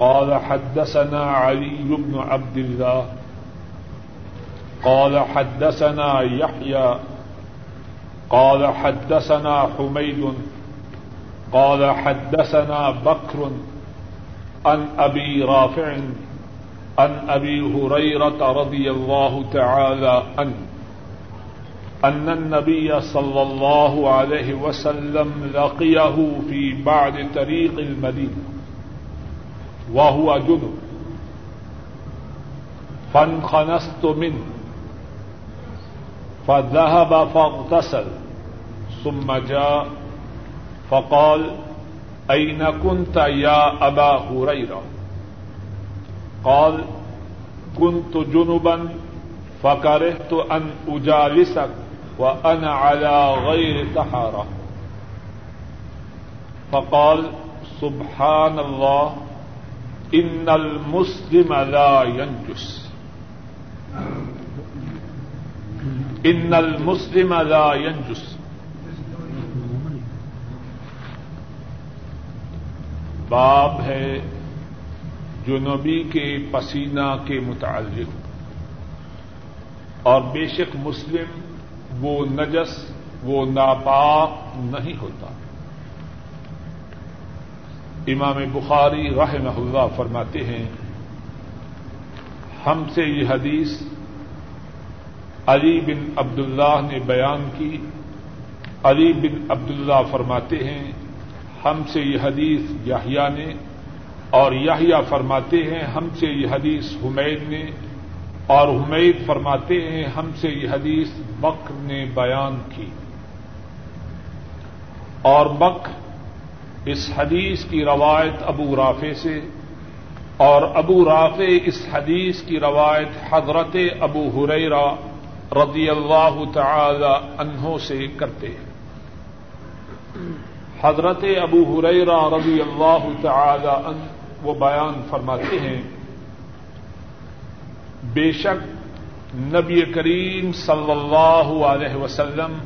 قال حدثنا علي بن عبد الله. قال حدثنا يحيى. قال حدثنا حميد. قال حدثنا بكر عن أبي رافع عن أبي هريرة رضي الله تعالى عنه. أن النبي صلى الله عليه وسلم لقيه في بعد طريق المدينة. وهو جنب. فانخنست منه. فذهب فاغتسل. ثم جاء. فقال، أين كنت يا أبا هريرة؟ قال، كنت جنبا فكرهت أن أجالسك وأنا على غير طهارة فقال، سبحان الله إن المسلم لا ينجس. ان المسلم لا ينجس. باب ہے جنوبی کے پسینہ کے متعلق. اور بے شک مسلم وہ نجس، وہ ناپاک نہیں ہوتا. امام بخاری رحمہ اللہ فرماتے ہیں، ہم سے یہ حدیث علی بن عبداللہ نے بیان کی۔ علی بن عبداللہ فرماتے ہیں، ہم سے یہ حدیث یاہیا نے، اور یاہیا فرماتے ہیں، ہم سے یہ حدیث حمید نے، اور حمید فرماتے ہیں، ہم سے یہ حدیث بکر نے بیان کی۔ اور بکر اس حدیث کی روایت ابو رافع سے اور ابو رافع اس حدیث کی روایت حضرت ابو حریرا رضی اللہ تعالی انہوں سے کرتے ہیں۔ حضرت ابو حریرا رضی اللہ تعالی عنہ وہ بیان فرماتے ہیں، بے شک نبی کریم صلی اللہ علیہ وسلم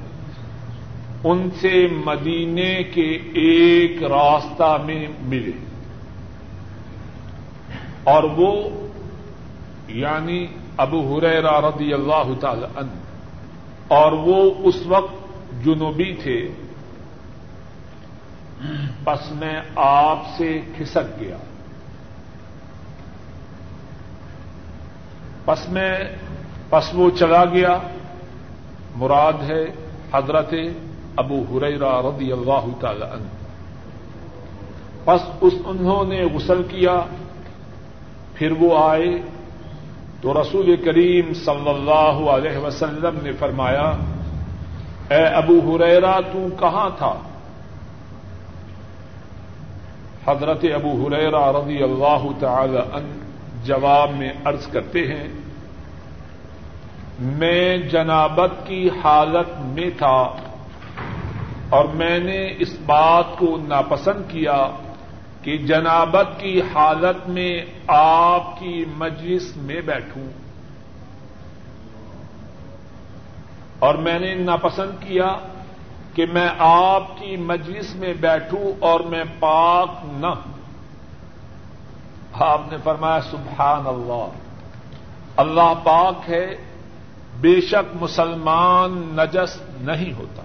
ان سے مدینے کے ایک راستہ میں ملے۔ اور وہ یعنی ابو حریرا رضی اللہ تعالی عنہ۔ اور وہ اس وقت جنوبی تھے۔ پس میں آپ سے کھسک گیا۔ پس میں پس وہ چلا گیا۔ مراد ہے حضرت ابو حریرا رضی اللہ تعالی عنہ۔ پس اس انہوں نے غسل کیا، پھر وہ آئے تو رسول کریم صلی اللہ علیہ وسلم نے فرمایا، اے ابو ہریرا تو کہاں تھا؟ حضرت ابو ہریرا رضی اللہ تعالی ان جواب میں عرض کرتے ہیں، میں جنابت کی حالت میں تھا۔ اور میں نے اس بات کو ناپسند کیا کہ جنابت کی حالت میں آپ کی مجلس میں بیٹھوں۔ اور میں نے ناپسند کیا کہ میں آپ کی مجلس میں بیٹھوں اور میں پاک نہ ہوں۔ آپ نے فرمایا، سبحان اللہ۔ اللہ پاک ہے، بے شک مسلمان نجس نہیں ہوتا۔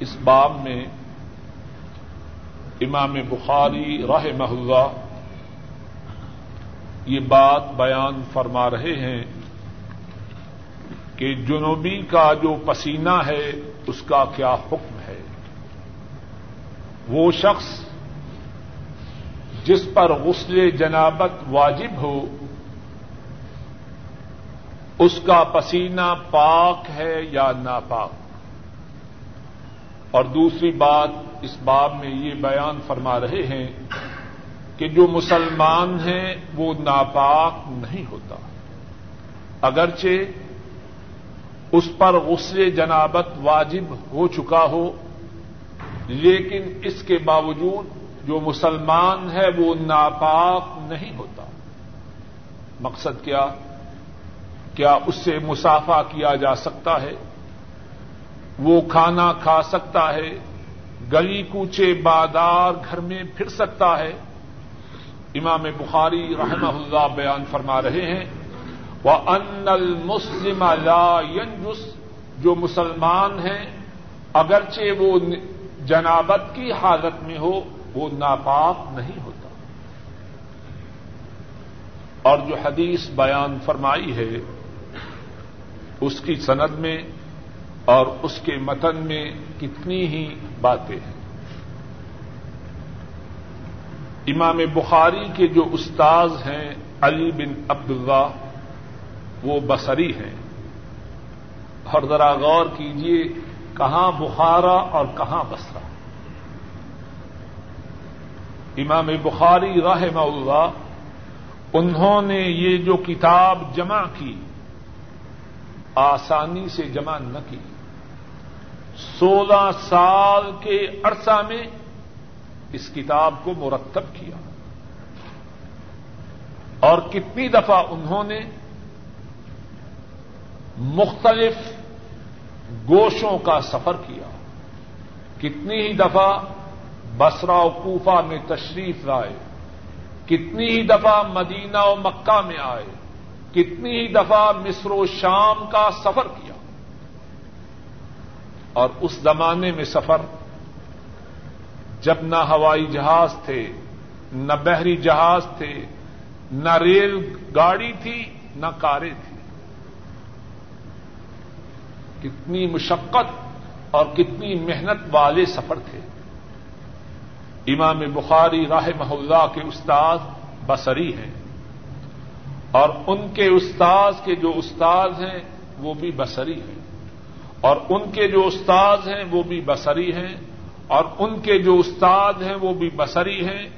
اس باب میں امام بخاری راہ محلہ یہ بات بیان فرما رہے ہیں کہ جنوبی کا جو پسینہ ہے، اس کا کیا حکم ہے؟ وہ شخص جس پر غسل جنابت واجب ہو اس کا پسینہ پاک ہے یا ناپاک؟ اور دوسری بات، اس باب میں یہ بیان فرما رہے ہیں کہ جو مسلمان ہیں وہ ناپاک نہیں ہوتا۔ اگرچہ اس پر غصے جنابت واجب ہو چکا ہو، لیکن اس کے باوجود جو مسلمان ہے وہ ناپاک نہیں ہوتا۔ مقصد کیا؟ کیا اس سے مسافہ کیا جا سکتا ہے؟ وہ کھانا کھا سکتا ہے، گلی کوچے بادار گھر میں پھر سکتا ہے۔ امام بخاری رحمہ اللہ بیان فرما رہے ہیں وہ ان المسلم لا ینجس جو مسلمان ہیں، اگرچہ وہ جنابت کی حالت میں ہو، وہ ناپاک نہیں ہوتا۔ اور جو حدیث بیان فرمائی ہے اس کی سند میں اور اس کے متن میں کتنی ہی باتیں ہیں۔ امام بخاری کے جو استاذ ہیں علی بن عبداللہ، وہ بصری ہیں۔ اور ذرا غور کیجیے کہاں بخارا اور کہاں بسرا امام بخاری رحمہ اللہ، انہوں نے یہ جو کتاب جمع کی آسانی سے جمع نہ کی۔ سولہ سال کے عرصہ میں اس کتاب کو مرتب کیا۔ اور کتنی دفعہ انہوں نے مختلف گوشوں کا سفر کیا۔ کتنی ہی دفعہ بسرا و کوفہ میں تشریف لائے۔ کتنی ہی دفعہ مدینہ و مکہ میں آئے۔ کتنی ہی دفعہ مصر و شام کا سفر کیا اور اس زمانے میں سفر جب نہ ہوائی جہاز تھے، نہ بحری جہاز تھے، نہ ریل گاڑی تھی، نہ کاریں تھیں۔ کتنی مشقت اور کتنی محنت والے سفر تھے۔ امام بخاری راہ محلہ کے استاد بصری ہیں۔ اور ان کے استاذ کے جو استاد ہیں وہ بھی بصری ہیں۔ اور ان کے جو استاد ہیں وہ بھی بصری ہیں۔ اور ان کے جو استاد ہیں وہ بھی بصری ہیں۔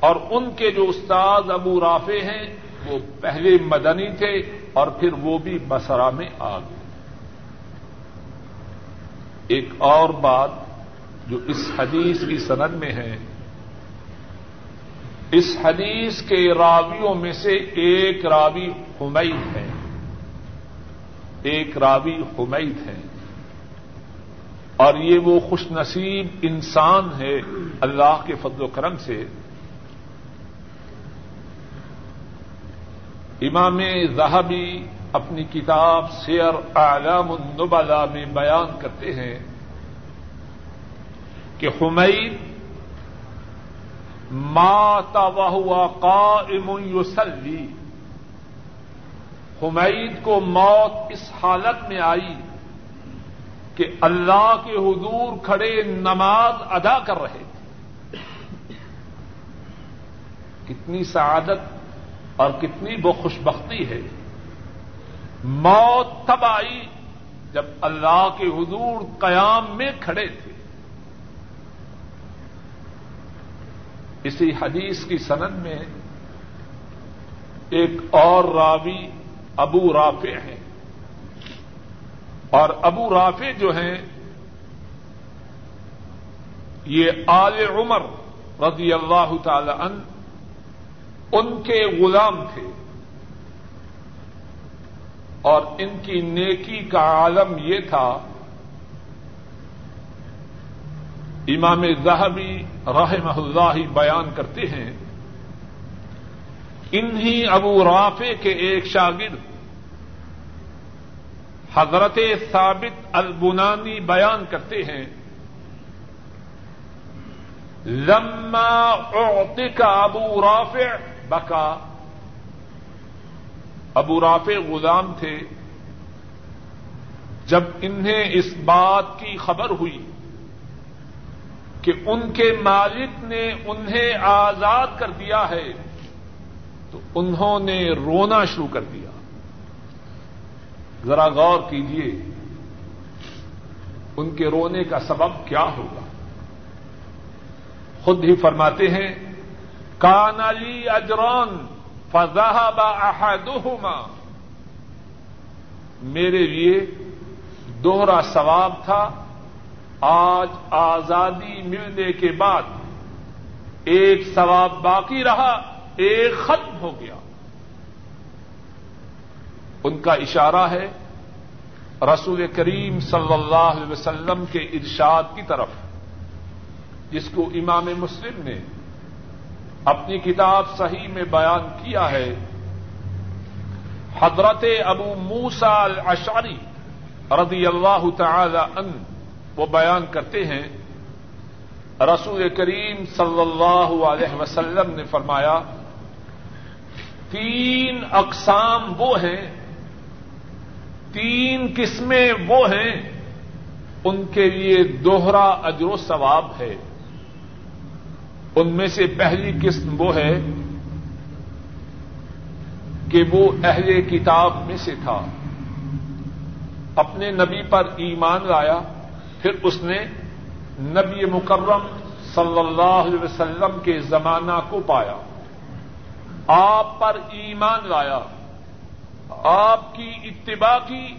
اور ان کے جو استاد ابو رافع ہیں وہ پہلے مدنی تھے اور پھر وہ بھی بسرا میں آ گئے۔ ایک اور بات جو اس حدیث کی سند میں ہے اس حدیث کے راویوں میں سے ایک راوی حمید ہے۔ ایک راوی حمید ہے۔ اور یہ وہ خوش نصیب انسان ہے اللہ کے فضل و کرم سے۔ امام زہبی اپنی کتاب سیر اعلام النبلا میں بیان کرتے ہیں کہ حمید ماتا ہوا قائم یوسلی حمید کو موت اس حالت میں آئی کہ اللہ کے حضور کھڑے نماز ادا کر رہے تھے۔ کتنی سعادت اور کتنی وہ خوش بختی ہے۔ موت تب آئی جب اللہ کے حضور قیام میں کھڑے تھے۔ اسی حدیث کی سند میں ایک اور راوی ابو رافع ہیں۔ اور ابو رافع جو ہیں، یہ آل عمر رضی اللہ تعالی ان ان کے غلام تھے۔ اور ان کی نیکی کا عالم یہ تھا امام زہبی رحمہ اللہ بیان کرتے ہیں، انہی ابو رافع کے ایک شاگرد حضرت ثابت البنانی بیان کرتے ہیں، لما اعتق ابو رافع، بکا، ابو رافع غلام تھے، جب انہیں اس بات کی خبر ہوئی۔ کہ ان کے مالک نے انہیں آزاد کر دیا ہے، تو انہوں نے رونا شروع کر دیا۔ ذرا غور کیجیے ان کے رونے کا سبب کیا ہوگا؟ خود ہی فرماتے ہیں، کان علی اجران فضا با میرے لیے دوہرا ثواب تھا آج آزادی ملنے کے بعد ایک ثواب باقی رہا، ایک ختم ہو گیا۔ ان کا اشارہ ہے رسول کریم صلی اللہ علیہ وسلم کے ارشاد کی طرف، جس کو امام مسلم نے اپنی کتاب صحیح میں بیان کیا ہے۔ حضرت ابو موسا الاشعری رضی اللہ تعالی ان وہ بیان کرتے ہیں، رسول کریم صلی اللہ علیہ وسلم نے فرمایا، تین اقسام وہ ہیں، تین قسمیں وہ ہیں، ان کے لیے دوہرا اجر و ثواب ہے۔ ان میں سے پہلی قسم وہ ہے کہ وہ اہل کتاب میں سے تھا۔ اپنے نبی پر ایمان لایا پھر اس نے نبی مکرم صلی اللہ علیہ وسلم کے زمانہ کو پایا۔ آپ پر ایمان لایا۔ آپ کی اتباع کی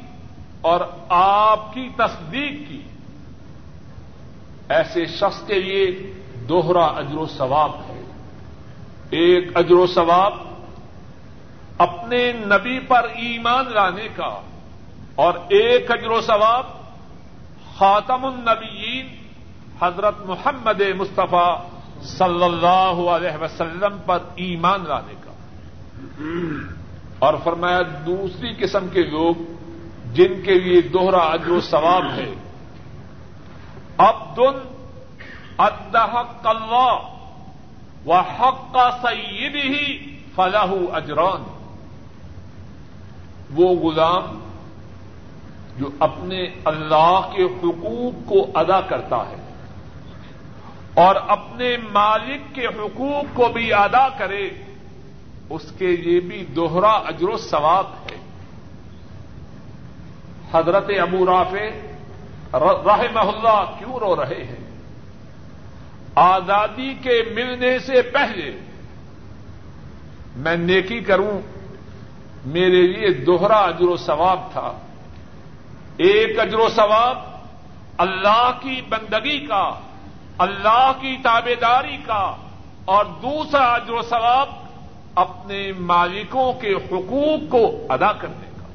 اور آپ کی تصدیق کی۔ ایسے شخص کے لیے دوہرا اجر و ثواب ہے۔ ایک اجر و ثواب اپنے نبی پر ایمان لانے کا اور ایک اجر و ثواب خاتم النبیین حضرت محمد مصطفیٰ صلی اللہ علیہ وسلم پر ایمان لانے کا۔ اور فرمایا دوسری قسم کے لوگ جن کے لیے دوہرا اجر و ثواب ہے۔ عبد ادحق اللہ و حق کا سید ہی فلاح اجران۔ وہ غلام جو اپنے اللہ کے حقوق کو ادا کرتا ہے اور اپنے مالک کے حقوق کو بھی ادا کرے، اس کے لیے بھی دوہرا اجر و ثواب ہے۔ حضرت ابو رافع راہ محلہ کیوں رو رہے ہیں؟ آزادی کے ملنے سے پہلے میں نیکی کروں، میرے لیے دوہرا اجر و ثواب تھا۔ ایک اجر و ثواب اللہ کی بندگی کا، اللہ کی تابے داری کا، اور دوسرا اجر و ثواب اپنے مالکوں کے حقوق کو ادا کرنے کا۔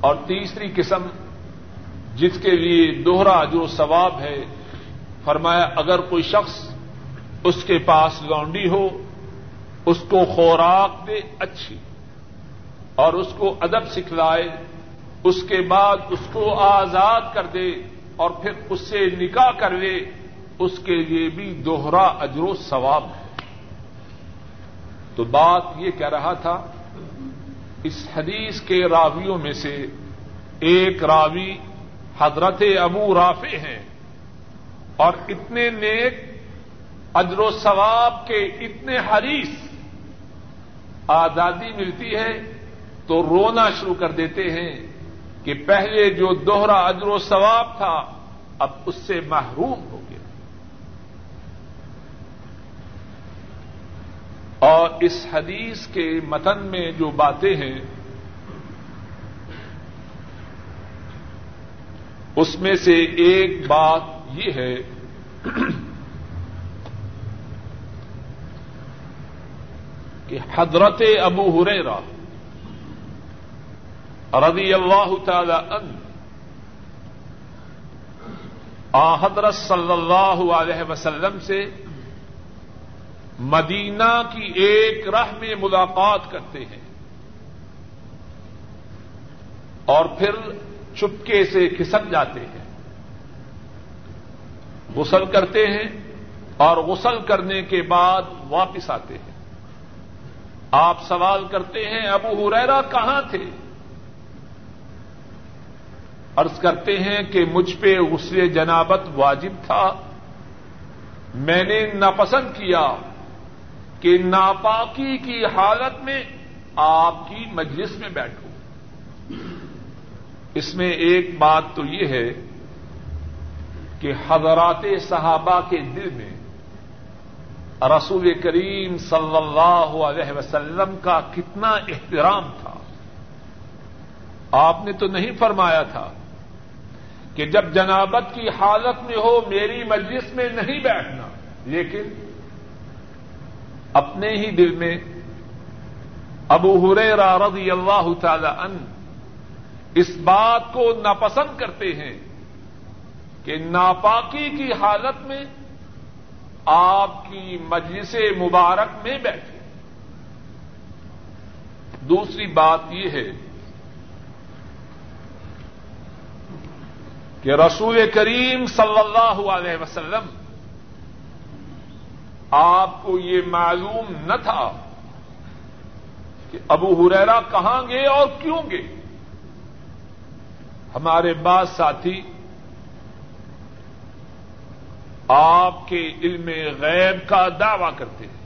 اور تیسری قسم جس کے لیے دوہرا اجر و ثواب ہے، فرمایا اگر کوئی شخص اس کے پاس لونڈی ہو، اس کو خوراک دے اچھی، اور اس کو ادب سکھلائے اس کے بعد اس کو آزاد کر دے اور پھر اس سے نکاح کر لے، اس کے لیے بھی دوہرا اجر و ثواب ہے۔ تو بات یہ کہہ رہا تھا، اس حدیث کے راویوں میں سے ایک راوی حضرت ابو رافع ہیں اور اتنے نیک اجر و ثواب کے اتنے حریث آزادی ملتی ہے تو رونا شروع کر دیتے ہیں۔ کہ پہلے جو دوہرا اجر و ثواب تھا، اب اس سے محروم ہو گیا۔ اور اس حدیث کے متن میں جو باتیں ہیں، اس میں سے ایک بات یہ ہے کہ حضرت ابو ہریرا رضی اللہ تعالی ان حضرت صلی اللہ علیہ وسلم سے مدینہ کی ایک راہ میں ملاقات کرتے ہیں۔ اور پھر چپکے سے کھسک جاتے ہیں۔ غسل کرتے ہیں اور غسل کرنے کے بعد واپس آتے ہیں۔ آپ سوال کرتے ہیں، ابو ہریرا کہاں تھے؟ عرض کرتے ہیں کہ مجھ پہ غسل جنابت واجب تھا۔ میں نے ناپسند کیا کہ ناپاکی کی حالت میں آپ کی مجلس میں بیٹھوں۔ اس میں ایک بات تو یہ ہے کہ حضرات صحابہ کے دل میں رسول کریم صلی اللہ علیہ وسلم کا کتنا احترام تھا۔ آپ نے تو نہیں فرمایا تھا کہ جب جنابت کی حالت میں ہو، میری مجلس میں نہیں بیٹھنا۔ لیکن اپنے ہی دل میں ابو ہریرا رضی اللہ تعالی ان اس بات کو ناپسند کرتے ہیں کہ ناپاکی کی حالت میں آپ کی مجلس مبارک میں بیٹھے۔ دوسری بات یہ ہے کہ رسول کریم صلی اللہ علیہ وسلم، آپ کو یہ معلوم نہ تھا کہ ابو ہریرا کہاں گئے اور کیوں گئے۔ ہمارے بعض ساتھی، آپ کے علم غیب کا دعوی کرتے ہیں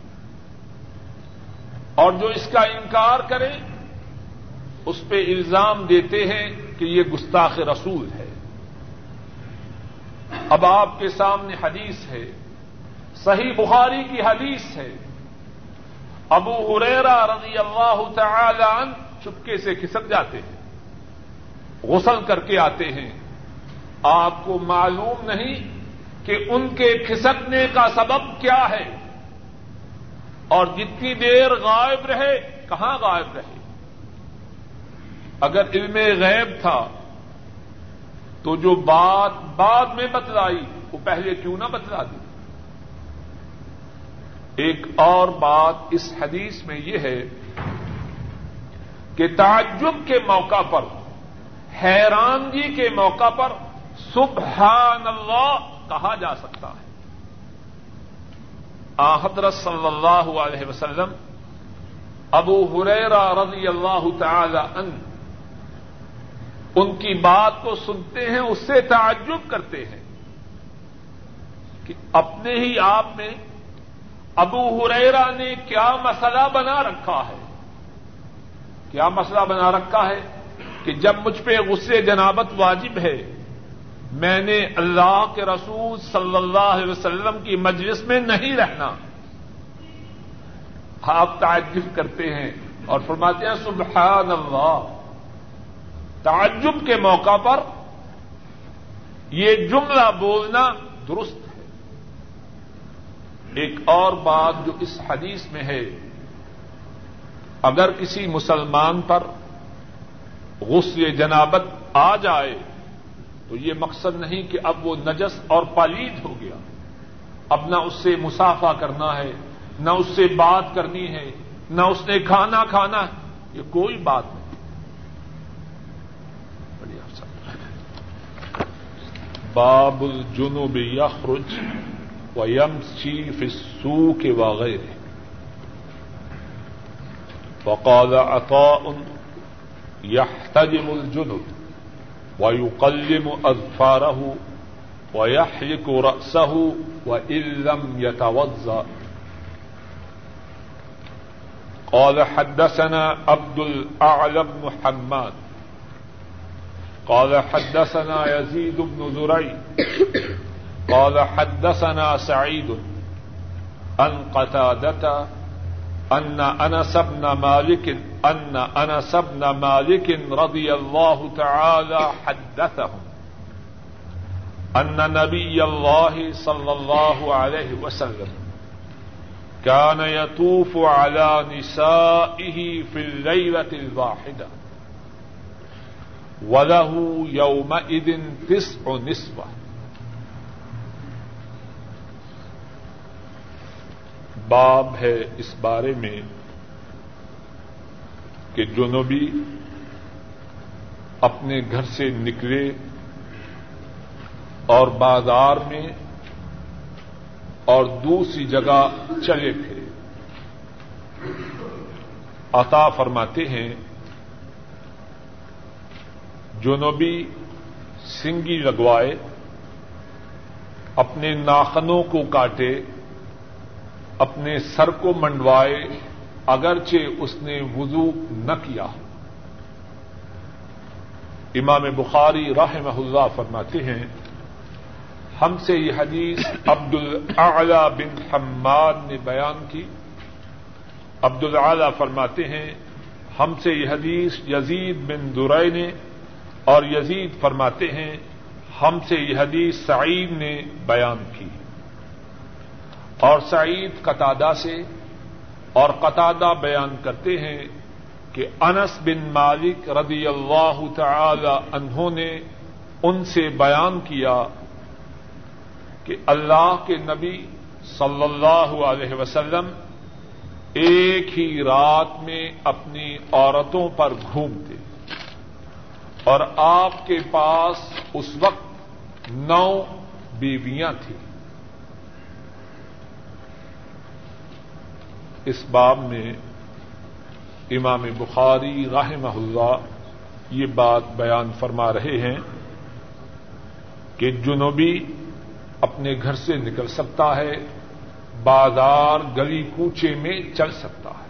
اور جو اس کا انکار کرے اس پہ الزام دیتے ہیں کہ یہ گستاخ رسول ہے۔ اب آپ کے سامنے حدیث ہے، صحیح بخاری کی حدیث ہے۔ ابو ہریرا رضی اللہ تعالی عنہ چپکے سے کھسک جاتے ہیں، غسل کر کے آتے ہیں۔ آپ کو معلوم نہیں کہ ان کے کھسکنے کا سبب کیا ہے۔ اور جتنی دیر غائب رہے، کہاں غائب رہے؟ اگر علم غیب تھا تو جو بات بعد میں بتلائی، وہ پہلے کیوں نہ بتلا دی؟ ایک اور بات اس حدیث میں یہ ہے کہ تعجب کے موقع پر، حیرانگی کے موقع پر سبحان اللہ کہا جا سکتا ہے۔ حضرت صلی اللہ علیہ وسلم، ابو حریرا رضی اللہ تعالی ان ان کی بات کو سنتے ہیں، اس سے تعجب کرتے ہیں کہ اپنے ہی آپ میں ابو ہریرا نے کیا مسئلہ بنا رکھا ہے۔ کیا مسئلہ بنا رکھا ہے کہ جب مجھ پہ غصے جنابت واجب ہے، میں نے اللہ کے رسول صلی اللہ علیہ وسلم کی مجلس میں نہیں رہنا۔ آپ تعجب کرتے ہیں اور فرماتے ہیں، سبحان اللہ۔ تعجب کے موقع پر یہ جملہ بولنا درست ہے۔ ایک اور بات جو اس حدیث میں ہے، اگر کسی مسلمان پر غسل جنابت آ جائے، تو یہ مقصد نہیں کہ اب وہ نجس اور پالید ہو گیا۔ اب نہ اس سے مسافہ کرنا ہے، نہ اس سے بات کرنی ہے، نہ اس نے کھانا کھانا ہے۔ یہ کوئی بات نہیں باب الجنوب یخرج و یم چیف سو کے وغیرہ. وقال عطاء يحتجم الجنوب ويقلم أظفاره ويحلق رأسه وإن لم يتوضأ قال حدثنا عبد الأعلى بن حماد قال حدثنا يزيد بن زري قال حدثنا سعيد أن قتادة أن أنس بن مالك أن أنس بن مالك رضي الله تعالى حدثهم أن نبي الله صلى الله عليه وسلم كان يطوف على نسائه في الليلة الواحدة. وله يومئذ تسع نسوة باب ہے اس بارے میں کہ جو اپنے گھر سے نکلے اور بازار میں اور دوسری جگہ چلے پھرے۔ عطا فرماتے ہیں جو نبی سنگی لگوائے، اپنے ناخنوں کو کاٹے، اپنے سر کو منڈوائے، اگرچہ اس نے وضو نہ کیا۔ امام بخاری راہ اللہ فرماتے ہیں، ہم سے یہ حدیث عبد العلی بن حماد نے بیان کی۔ عبد العلی فرماتے ہیں، ہم سے یہ حدیث یزید بن درائے نے اور یزید فرماتے ہیں، ہم سے یہ حدیث سعید نے بیان کی۔ اور سعید قطادہ سے اور قطادہ بیان کرتے ہیں کہ انس بن مالک رضی اللہ تعالی انہوں نے ان سے بیان کیا کہ اللہ کے نبی صلی اللہ علیہ وسلم ایک ہی رات میں اپنی عورتوں پر گھومتے۔ اور آپ کے پاس اس وقت نو بیویاں تھیں۔ اس باب میں امام بخاری راہ اللہ یہ بات بیان فرما رہے ہیں کہ جنوبی اپنے گھر سے نکل سکتا ہے، بازار گلی کوچے میں چل سکتا ہے۔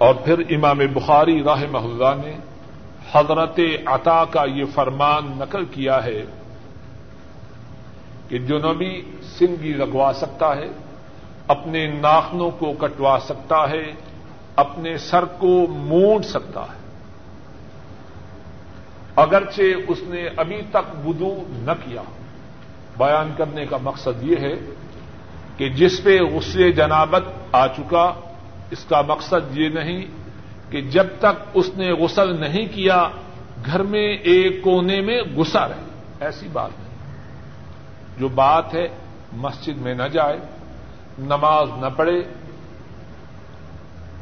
اور پھر امام بخاری راہ اللہ نے حضرت عطا کا یہ فرمان نقل کیا ہے کہ جنوبی سنگی لگوا سکتا ہے، اپنے ناخنوں کو کٹوا سکتا ہے، اپنے سر کو مونڈ سکتا ہے۔ اگرچہ اس نے ابھی تک وضو نہ کیا۔ بیان کرنے کا مقصد یہ ہے کہ جس پہ غصے جنابت آ چکا اس کا مقصد یہ نہیں کہ جب تک اس نے غسل نہیں کیا، گھر میں ایک کونے میں گسا رہے۔ ایسی بات نہیں۔ جو بات ہے، مسجد میں نہ جائے، نماز نہ پڑھے،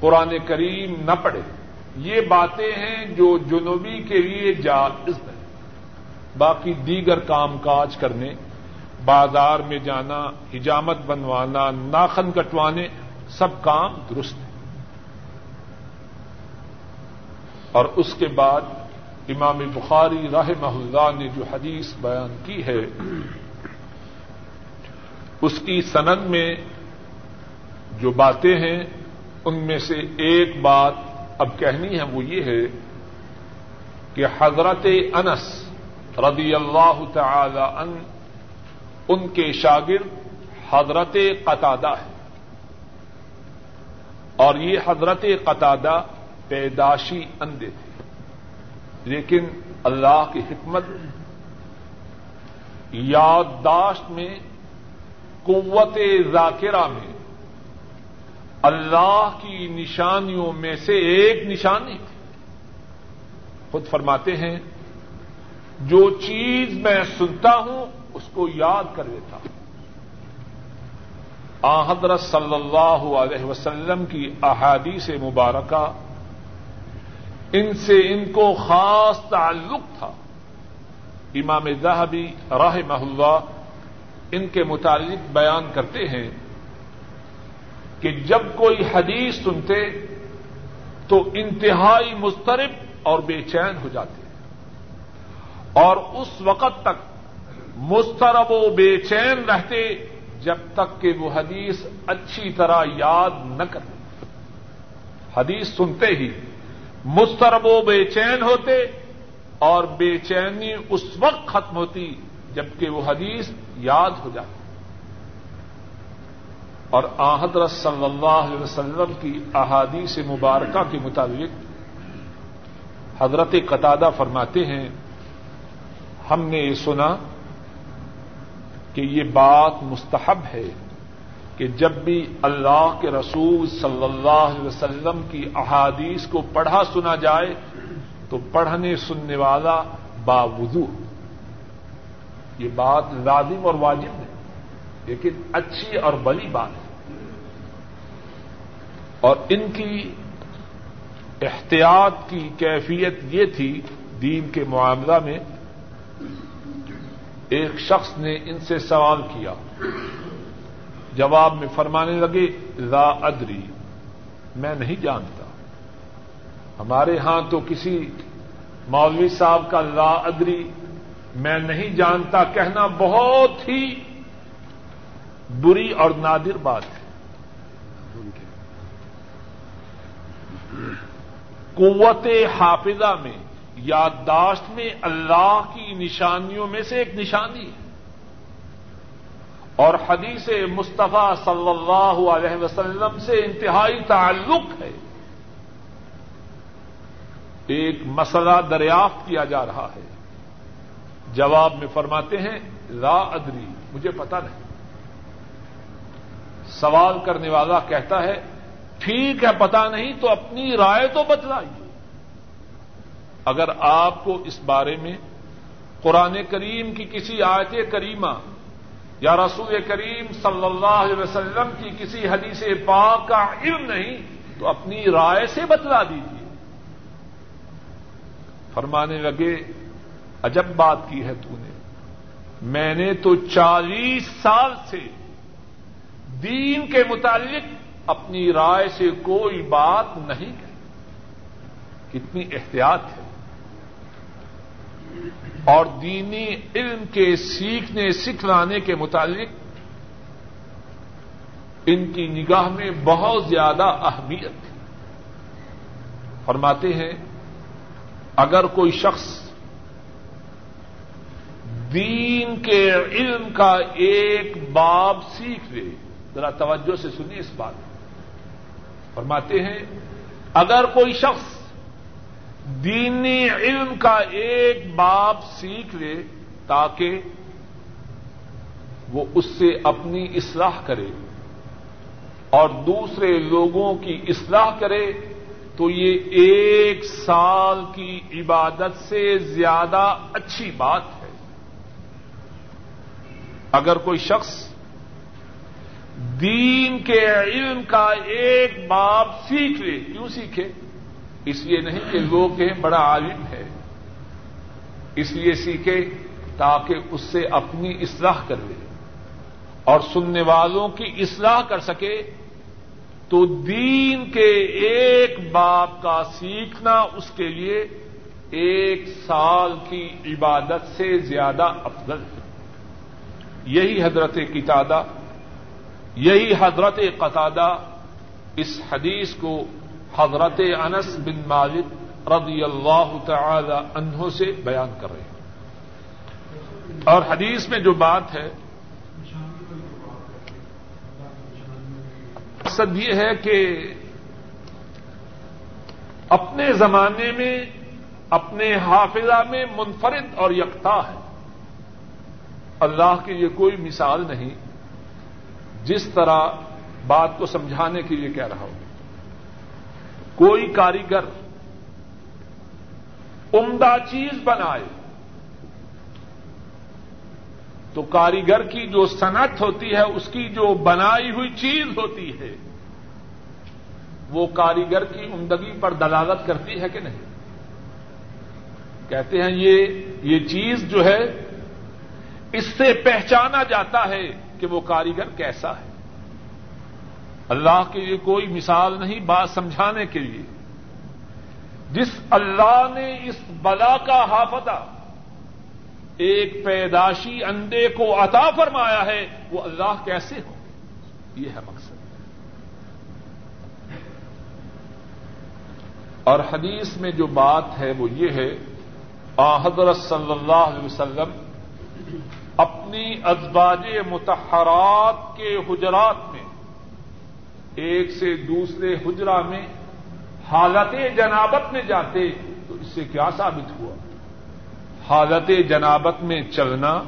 قرآن کریم نہ پڑھے۔ یہ باتیں ہیں جو جنوبی کے لیے جائز ہیں باقی دیگر کام کاج کرنے، بازار میں جانا، حجامت بنوانا، ناخن کٹوانے سب کام درست ہے اور اس کے بعد امام بخاری راہ اللہ نے جو حدیث بیان کی ہے، اس کی سند میں جو باتیں ہیں، ان میں سے ایک بات اب کہنی ہے، وہ یہ ہے کہ حضرت انس رضی اللہ تعالی ان ان کے شاگرد حضرت قطادہ ہے اور یہ حضرت قطادہ پیداشی اندھے تھے۔ لیکن اللہ کی حکمت یادداشت میں، قوت ذاکرہ میں، اللہ کی نشانیوں میں سے ایک نشانی تھی خود فرماتے ہیں، جو چیز میں سنتا ہوں، اس کو یاد کر لیتا ہوں۔ حضرت صلی اللہ علیہ وسلم کی احادیث مبارکہ، ان سے ان کو خاص تعلق تھا۔ امام ذہبی راہ اللہ ان کے متعلق بیان کرتے ہیں کہ جب کوئی حدیث سنتے تو انتہائی مسترب اور بے چین ہو جاتے۔ اور اس وقت تک مسترب و بے چین رہتے جب تک کہ وہ حدیث اچھی طرح یاد نہ کرتے حدیث سنتے ہی مسترب و بے چین ہوتے اور بے چینی اس وقت ختم ہوتی جبکہ وہ حدیث یاد ہو جاتی۔ اور آحدر صلی اللہ علیہ وسلم کی احادیث مبارکہ کے مطابق حضرت قطادہ فرماتے ہیں، ہم نے یہ سنا کہ یہ بات مستحب ہے کہ جب بھی اللہ کے رسول صلی اللہ علیہ وسلم کی احادیث کو پڑھا سنا جائے تو پڑھنے سننے والا باوضو یہ بات لازم اور واجب ہے، لیکن اچھی اور بڑی بات ہے۔ اور ان کی احتیاط کی کیفیت یہ تھی دین کے معاملہ میں ایک شخص نے ان سے سوال کیا۔ جواب میں فرمانے لگے، لا ادری، میں نہیں جانتا۔ ہمارے ہاں تو کسی مولوی صاحب کا لا ادری میں نہیں جانتا، کہنا بہت ہی بری اور نادر بات ہے۔ قوت حافظہ میں یادداشت میں اللہ کی نشانیوں میں سے ایک نشانی ہے۔ اور حدیث مصطفیٰ صلی اللہ علیہ وسلم سے انتہائی تعلق ہے۔ ایک مسئلہ دریافت کیا جا رہا ہے۔ جواب میں فرماتے ہیں، لا ادری، مجھے پتا نہیں۔ سوال کرنے والا کہتا ہے، ٹھیک ہے پتا نہیں تو اپنی رائے تو بتلائیے۔ اگر آپ کو اس بارے میں قرآن کریم کی کسی آیت کریمہ یا رسول کریم صلی اللہ علیہ وسلم کی کسی حدیث پاک کا علم نہیں، تو اپنی رائے سے بتلا دیجیے فرمانے لگے، عجب بات کی ہے تو نے۔ میں نے تو چالیس سال سے دین کے متعلق اپنی رائے سے کوئی بات نہیں کی کتنی احتیاط ہے۔ اور دینی علم کے سیکھنے، سکھلانے کے متعلق ان کی نگاہ میں بہت زیادہ اہمیت ہے۔ فرماتے ہیں، اگر کوئی شخص دین کے علم کا ایک باب سیکھ لے، ذرا توجہ سے سنیے اس بات فرماتے ہیں، اگر کوئی شخص دینی علم کا ایک باب سیکھ لے تاکہ وہ اس سے اپنی اصلاح کرے اور دوسرے لوگوں کی اصلاح کرے تو یہ ایک سال کی عبادت سے زیادہ اچھی بات ہے۔ اگر کوئی شخص دین کے علم کا ایک باب سیکھ لے، کیوں سیکھے؟ اس لیے نہیں کہ لوگ کہیں بڑا عالم ہے۔ اس لیے سیکھے تاکہ اس سے اپنی اصلاح کر لے۔ اور سننے والوں کی اصلاح کر سکے تو دین کے ایک باپ کا سیکھنا اس کے لیے ایک سال کی عبادت سے زیادہ افضل ہے۔ یہی حضرت کتادہ یہی حضرت قطادہ اس حدیث کو حضرت انس بن مالک رضی اللہ تعالی عنہ سے بیان کر رہے ہیں۔ اور حدیث میں جو بات ہے، مقصد یہ ہے کہ اپنے زمانے میں، اپنے حافظہ میں منفرد اور یکتا ہے۔ اللہ کی یہ کوئی مثال نہیں، جس طرح بات کو سمجھانے کے لیے کہہ رہا ہوں۔ کوئی کاریگر عمدہ چیز بنائے تو کاریگر کی جو صنعت ہوتی ہے، اس کی جو بنائی ہوئی چیز ہوتی ہے، وہ کاریگر کی عمدگی پر دلالت کرتی ہے کہ نہیں؟ کہتے ہیں یہ یہ چیز جو ہے، اس سے پہچانا جاتا ہے کہ وہ کاریگر کیسا ہے۔ اللہ کے لیے کوئی مثال نہیں بات سمجھانے کے لیے۔ جس اللہ نے اس بلا کا حافظہ ایک پیداشی اندے کو عطا فرمایا ہے، وہ اللہ کیسے ہو یہ ہے مقصد۔ اور حدیث میں جو بات ہے وہ یہ ہے، آ حضرت صلی اللہ علیہ وسلم اپنی ازباج متحرات کے حجرات میں ایک سے دوسرے حجرا میں حالت جنابت میں جاتے تو اس سے کیا ثابت ہوا؟ حالت جنابت میں چلنا،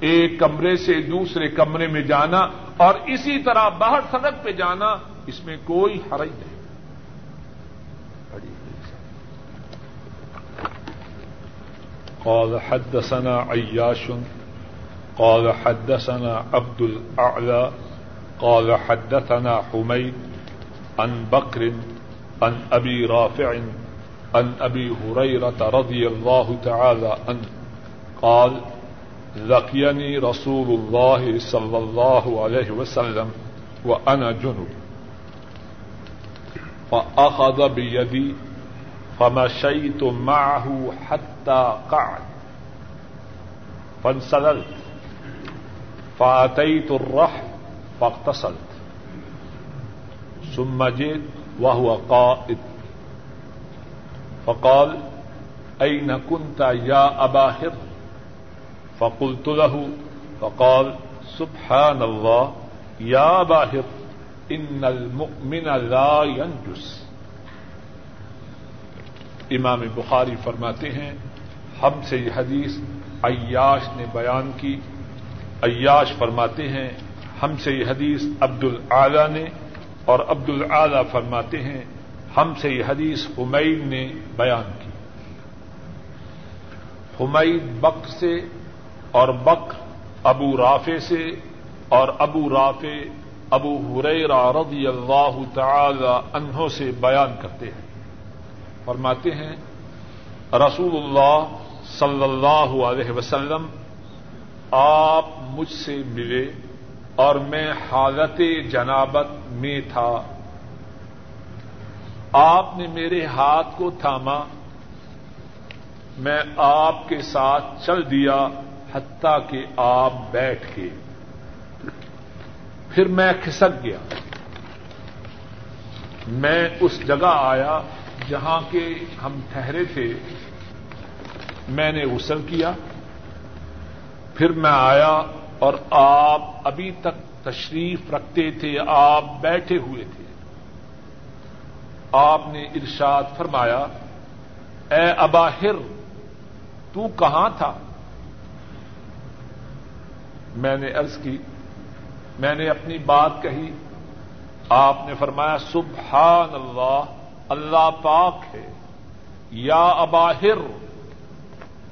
ایک کمرے سے دوسرے کمرے میں جانا اور اسی طرح باہر سڑک پہ جانا، اس میں کوئی حرج نہیں۔ قال حدثنا عياش، قال حدثنا عبد الأعلى قال حدثنا حميد عن بكر عن أبي رافع عن أبي هريرة رضي الله تعالى عنه قال لقيني رسول الله صلى الله عليه وسلم وأنا جنب فأخذ بيدي فمشيت معه حتى قعد فانسللت فأتيت الرحل فاغتسلت ثم جئت وهو قائد. فقال، أين كنت يا أبا هر فقلت له، فقال، سبحان الله، يا أبا هر إن المؤمن لا ينجس. امام بخاری فرماتے ہیں، ہم سے یہ حدیث عیاش نے بیان کی. عیاش فرماتے ہیں ہم سے یہ حدیث عبد العلی نے اور عبد العلی فرماتے ہیں، ہم سے یہ حدیث حمید نے بیان کی۔ حمید بک سے اور بک ابو رافے سے اور ابو رافے ابو حریرا رضی اللہ تعالی انہوں سے بیان کرتے ہیں۔ فرماتے ہیں، رسول اللہ صلی اللہ علیہ وسلم، آپ مجھ سے ملے۔ اور میں حالت جنابت میں تھا۔ آپ نے میرے ہاتھ کو تھاما، میں آپ کے ساتھ چل دیا حتیٰ کہ آپ بیٹھ کے۔ پھر میں کھسک گیا۔ میں اس جگہ آیا جہاں کے ہم ٹھہرے تھے۔ میں نے غسل کیا۔ پھر میں آیا اور آپ ابھی تک تشریف رکھتے تھے، آپ بیٹھے ہوئے تھے۔ آپ نے ارشاد فرمایا، اے اباہر تو کہاں تھا؟ میں نے ارض کی، میں نے اپنی بات کہی۔ آپ نے فرمایا، سبحان اللہ اللہ پاک ہے۔ یا اباہر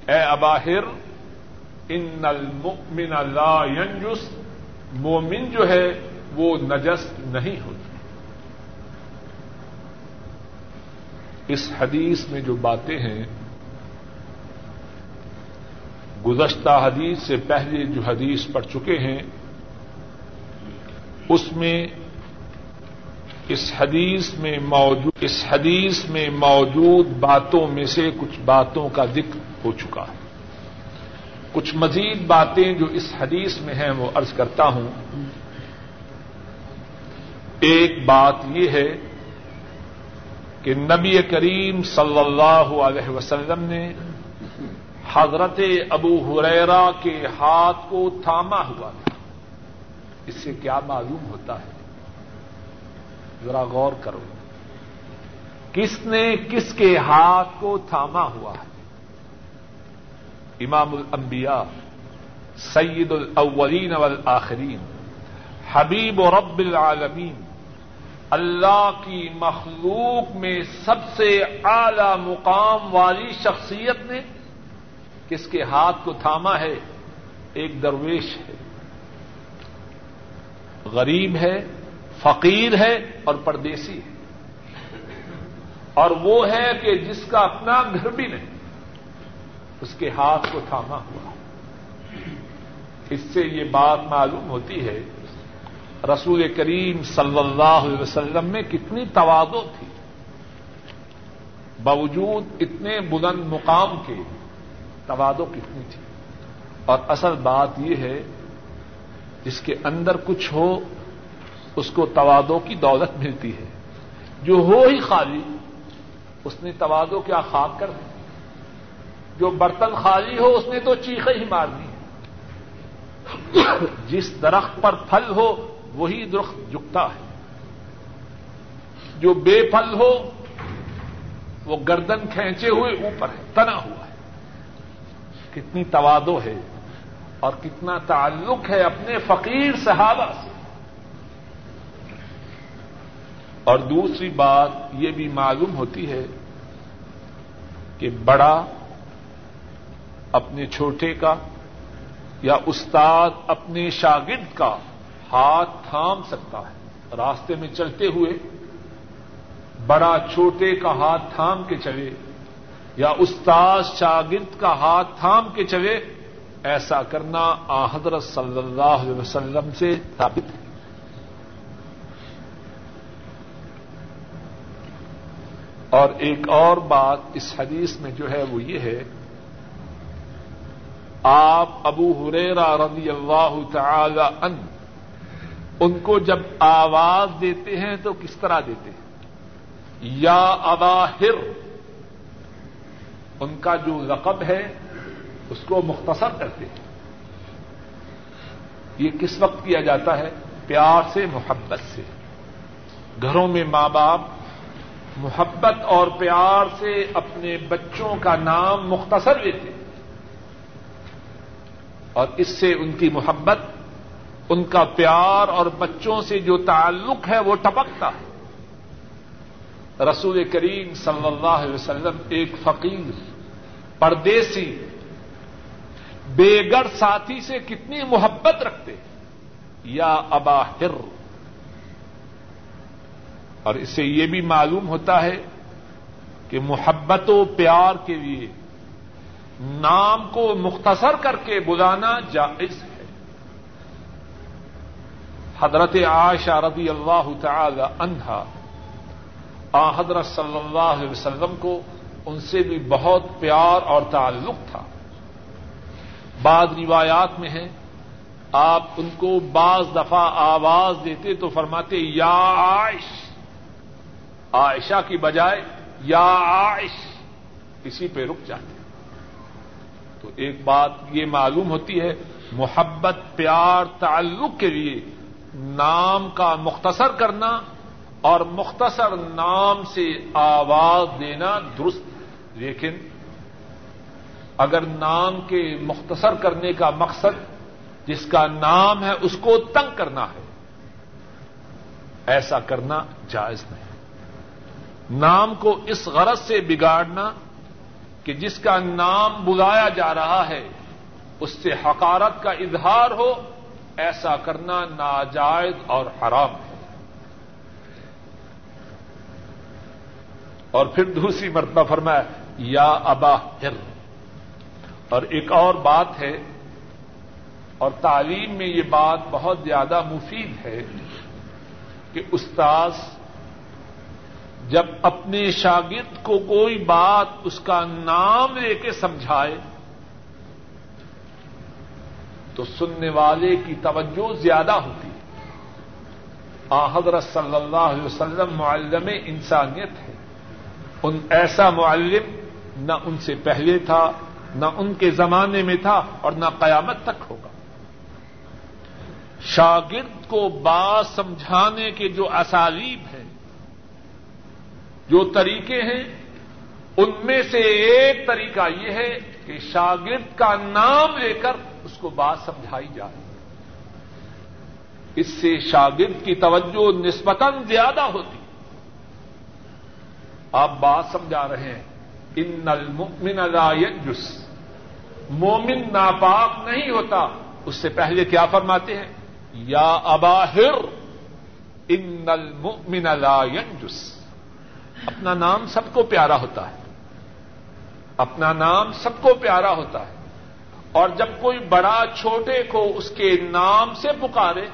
اے اباہر ان المؤمن لا ینجس مومن جو ہے وہ نجس نہیں ہوتا اس حدیث میں جو باتیں ہیں، گزشتہ حدیث سے پہلے جو حدیث پڑھ چکے ہیں، اس میں اس حدیث میں موجود، اس حدیث میں موجود باتوں میں سے کچھ باتوں کا ذکر ہو چکا ہے۔ کچھ مزید باتیں جو اس حدیث میں ہیں وہ عرض کرتا ہوں۔ ایک بات یہ ہے کہ نبی کریم صلی اللہ علیہ وسلم نے حضرت ابو حریرا کے ہاتھ کو تھاما ہوا تھا۔ اس سے کیا معلوم ہوتا ہے؟ ذرا غور کرو۔ کس نے کس کے ہاتھ کو تھاما ہوا ہے؟ امام الانبیاء، سید الاولین والآخرین، حبیب و رب العالمین، اللہ کی مخلوق میں سب سے اعلی مقام والی شخصیت نے کس کے ہاتھ کو تھاما ہے؟ ایک درویش ہے۔ غریب ہے، فقیر ہے اور پردیسی ہے۔ اور وہ ہے کہ جس کا اپنا گھر بھی نہیں۔ اس کے ہاتھ کو تھاما ہوا۔ اس سے یہ بات معلوم ہوتی ہے، رسول کریم صلی اللہ علیہ وسلم میں کتنی توادو تھی۔ باوجود اتنے بلند مقام کے توادو کتنی تھی۔ اور اصل بات یہ ہے، جس کے اندر کچھ ہو، اس کو توادوں کی دولت ملتی ہے۔ جو ہو ہی خالی، اس نے توادو کیا خاک کر دی جو برتن خالی ہو اس نے تو چیخیں ہی مار دی جس درخت پر پھل ہو وہی درخت جھکتا ہے۔ جو بے پھل ہو وہ گردن کھینچے ہوئے اوپر ہے، تنا ہوا ہے۔ کتنی توادو ہے اور کتنا تعلق ہے اپنے فقیر صحابہ سے۔ اور دوسری بات یہ بھی معلوم ہوتی ہے کہ بڑا اپنے چھوٹے کا یا استاد اپنے شاگرد کا ہاتھ تھام سکتا ہے۔ راستے میں چلتے ہوئے بڑا چھوٹے کا ہاتھ تھام کے چلے یا استاد شاگرد کا ہاتھ تھام کے چلے، ایسا کرنا آ حضرت صلی اللہ علیہ وسلم سے ثابت ہے۔ اور ایک اور بات اس حدیث میں جو ہے وہ یہ ہے آپ ابو حریرا رضی اللہ تعالی ان ان کو جب آواز دیتے ہیں تو کس طرح دیتے ہیں؟ یا اباہر ان کا جو رقب ہے اس کو مختصر کرتے ہیں۔ یہ کس وقت کیا جاتا ہے؟ پیار سے، محبت سے۔ گھروں میں ماں باپ محبت اور پیار سے اپنے بچوں کا نام مختصر لیتے ہیں۔ اور اس سے ان کی محبت، ان کا پیار اور بچوں سے جو تعلق ہے وہ ٹپکتا ہے۔ رسول کریم صلی اللہ علیہ وسلم ایک فقیر، پردیسی بے گڑ ساتھی سے کتنی محبت رکھتے یا اباہر اور اس سے یہ بھی معلوم ہوتا ہے کہ محبت و پیار کے لیے نام کو مختصر کر کے بلانا جائز ہے۔ حضرت عائشہ رضی اللہ تعالی عنہا، آ، حضرت صلی اللہ علیہ وسلم کو ان سے بھی بہت پیار اور تعلق تھا۔ بعض روایات میں ہے آپ ان کو بعض دفعہ آواز دیتے تو فرماتے، یا عائش۔ عائشہ کی بجائے، یا عائش۔ اسی پہ رک جاتے۔ تو ایک بات یہ معلوم ہوتی ہے، محبت، پیار، تعلق کے لیے نام کا مختصر کرنا اور مختصر نام سے آواز دینا درست، لیکن اگر نام کے مختصر کرنے کا مقصد جس کا نام ہے اس کو تنگ کرنا ہے، ایسا کرنا جائز نہیں۔ نام کو اس غرض سے بگاڑنا کہ جس کا نام بلایا جا رہا ہے، اس سے حقارت کا اظہار ہو، ایسا کرنا ناجائز اور حرام ہے۔ اور پھر دوسری مرتبہ فرمایا، یا ابا ہر۔ اور ایک اور بات ہے، اور تعلیم میں یہ بات بہت زیادہ مفید ہے کہ استاذ جب اپنے شاگرد کو کوئی بات اس کا نام لے کے سمجھائے، تو سننے والے کی توجہ زیادہ ہوتی ہے۔ آ، حضرت صلی اللہ علیہ وسلم معلم انسانیت ہے ان ایسا معلم نہ ان سے پہلے تھا، نہ ان کے زمانے میں تھا اور نہ قیامت تک ہوگا۔ شاگرد کو بات سمجھانے کے جو اسالیب ہیں جو طریقے ہیں، ان میں سے ایک طریقہ یہ ہے کہ شاگرد کا نام لے کر اس کو بات سمجھائی جائے۔ اس سے شاگرد کی توجہ نسبتاً زیادہ ہوتی۔ آپ بات سمجھا رہے ہیں، ان المؤمن لا ينجس مومن ناپاک نہیں ہوتا۔ اس سے پہلے کیا فرماتے ہیں؟ یا اباہر ان المؤمن لا ينجس اپنا نام سب کو پیارا ہوتا ہے۔ اپنا نام سب کو پیارا ہوتا ہے۔ اور جب کوئی بڑا چھوٹے کو اس کے نام سے پکارے،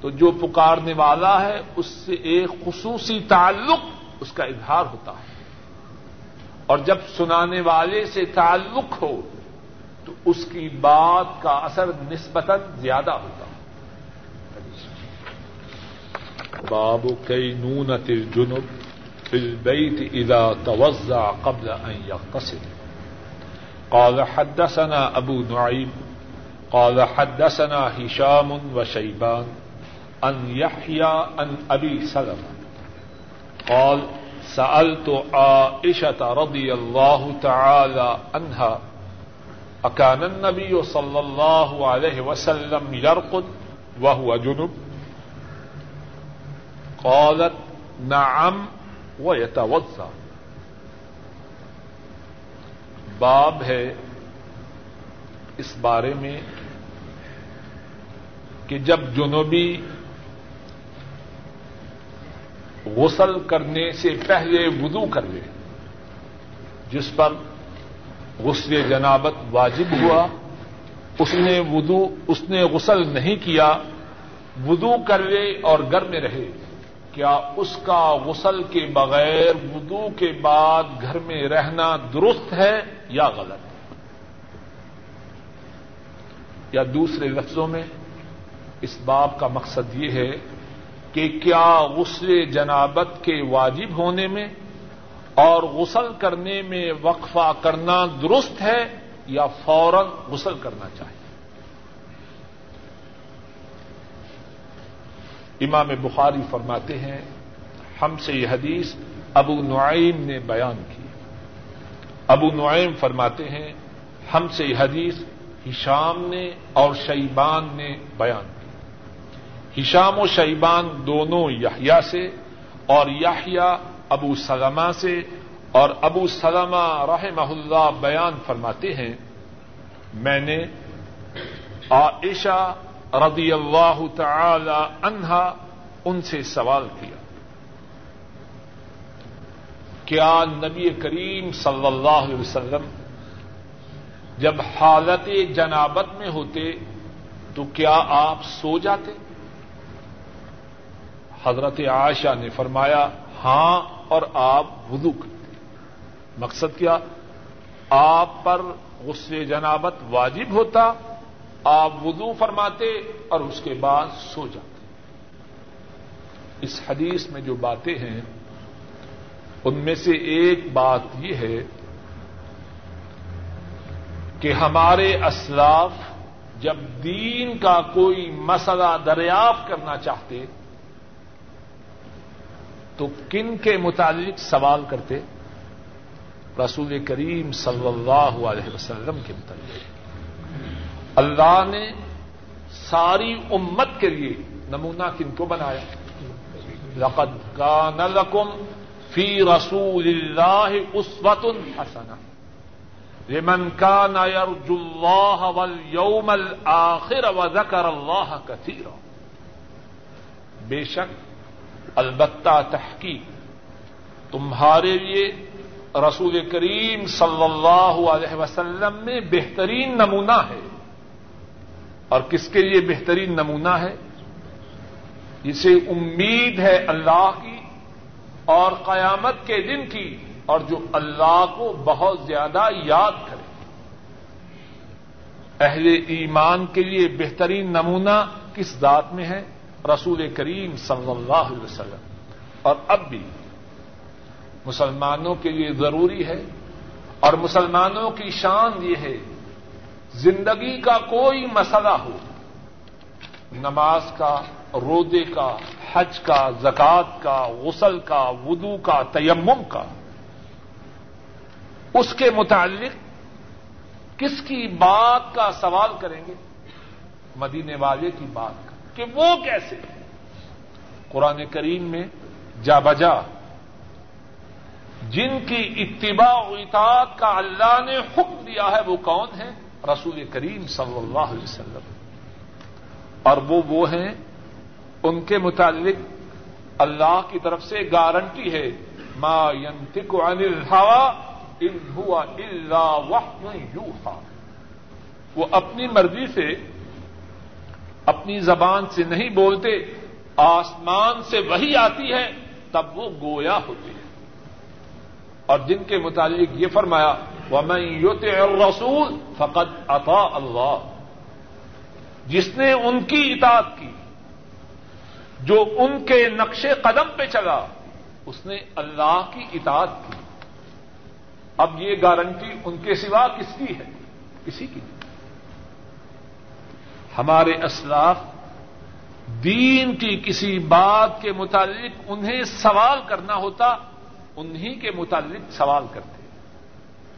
تو جو پکارنے والا ہے، اس سے ایک خصوصی تعلق اس کا اظہار ہوتا ہے۔ اور جب سنانے والے سے تعلق ہو، تو اس کی بات کا اثر نسبتاً زیادہ ہوتا ہے۔ باب کئی نون تل جنوب فل بیت ادا توزع قبل ان يغتسل. قال حدثنا ابو نعيم، قال حدثنا هشام وشيبان ان يحيى ان ابي سلمة. قال سألت عائشة رضي الله تعالى عنها أكان النبي صلى الله عليه وسلم يرقد وهو جنب؟ قالت نعم ويتوضا باب ہے اس بارے میں کہ جب جنوبی غسل کرنے سے پہلے وضو کر لے، جس پر غسل جنابت واجب ہوا، اس نے وضو، اس نے غسل نہیں کیا، وضو کر لے اور گھر میں رہے۔ کیا اس کا غسل کے بغیر وضو کے بعد گھر میں رہنا درست ہے یا غلط یا دوسرے لفظوں میں، اس باب کا مقصد یہ ہے کہ کیا غسل جنابت کے واجب ہونے میں اور غسل کرنے میں وقفہ کرنا درست ہے یا فوراً غسل کرنا چاہیے؟ امام بخاری فرماتے ہیں، ہم سے یہ حدیث ابو نعیم نے بیان کی۔ ابو نعیم فرماتے ہیں، ہم سے یہ حدیث ہشام نے اور شیبان نے بیان کی۔ ہشام و شیبان دونوں یحیا سے اور یحیا ابو سلمہ سے اور ابو سلمہ رحمہ اللہ بیان فرماتے ہیں، میں نے عائشہ رضی اللہ تعالی عنہا ان سے سوال کیا کیا نبی کریم صلی اللہ علیہ وسلم جب حالت جنابت میں ہوتے تو کیا آپ سو جاتے؟ حضرت عائشہ نے فرمایا ہاں اور آپ وضو کرتے۔ مقصد کیا؟ آپ پر غصے جنابت واجب ہوتا آپ وضو فرماتے اور اس کے بعد سو جاتے۔ اس حدیث میں جو باتیں ہیں، ان میں سے ایک بات یہ ہے کہ ہمارے اسلاف جب دین کا کوئی مسئلہ دریافت کرنا چاہتے، تو کن کے متعلق سوال کرتے؟ رسول کریم صلی اللہ علیہ وسلم کے متعلق۔ اللہ نے ساری امت کے لیے نمونہ کن کو بنایا؟ لقد کان لکم فی رسول اللہ اسوت حسنہ۔ لمن كان يرجو الله واليوم الآخر وذكر الله كثيرا بے شک البتہ تحقیق تمہارے لیے رسول کریم صلی اللہ علیہ وسلم میں بہترین نمونہ ہے۔ اور کس کے لیے بہترین نمونہ ہے؟ اسے امید ہے اللہ کی اور قیامت کے دن کی، اور جو اللہ کو بہت زیادہ یاد کرے۔ اہل ایمان کے لیے بہترین نمونہ کس ذات میں ہے؟ رسول کریم صلی اللہ علیہ وسلم۔ اور اب بھی مسلمانوں کے لیے ضروری ہے، اور مسلمانوں کی شان یہ ہے زندگی کا کوئی مسئلہ ہو، نماز کا رودے کا، حج کا زکات کا، غسل کا، وضو کا، تیمم کا، اس کے متعلق کس کی بات کا سوال کریں گے؟ مدینے والے کی بات کا۔ کہ وہ کیسے؟ قرآن کریم میں جا بجا، جن کی اتباع و اطاعت کا اللہ نے حکم دیا ہے وہ کون ہے رسول کریم صلی اللہ علیہ وسلم۔ اور وہ وہ ہیں، ان کے متعلق اللہ کی طرف سے گارنٹی ہے۔ ما ينطق عن الهوى ان هو الا وحي يوحى۔ وہ اپنی مرضی سے، اپنی زبان سے نہیں بولتے، آسمان سے وہی آتی ہے، تب وہ گویا ہوتے ہیں۔ اور جن کے متعلق یہ فرمایا وہ میں یوت رسول فقط عطا اللہ جس نے ان کی اطاعت کی، جو ان کے نقش قدم پہ چلا، اس نے اللہ کی اطاعت کی۔ اب یہ گارنٹی ان کے سوا کس کی ہے؟ کسی کی نہیں۔ ہمارے اسلاف دین کی کسی بات کے متعلق انہیں سوال کرنا ہوتا، انہی کے متعلق سوال کرتے۔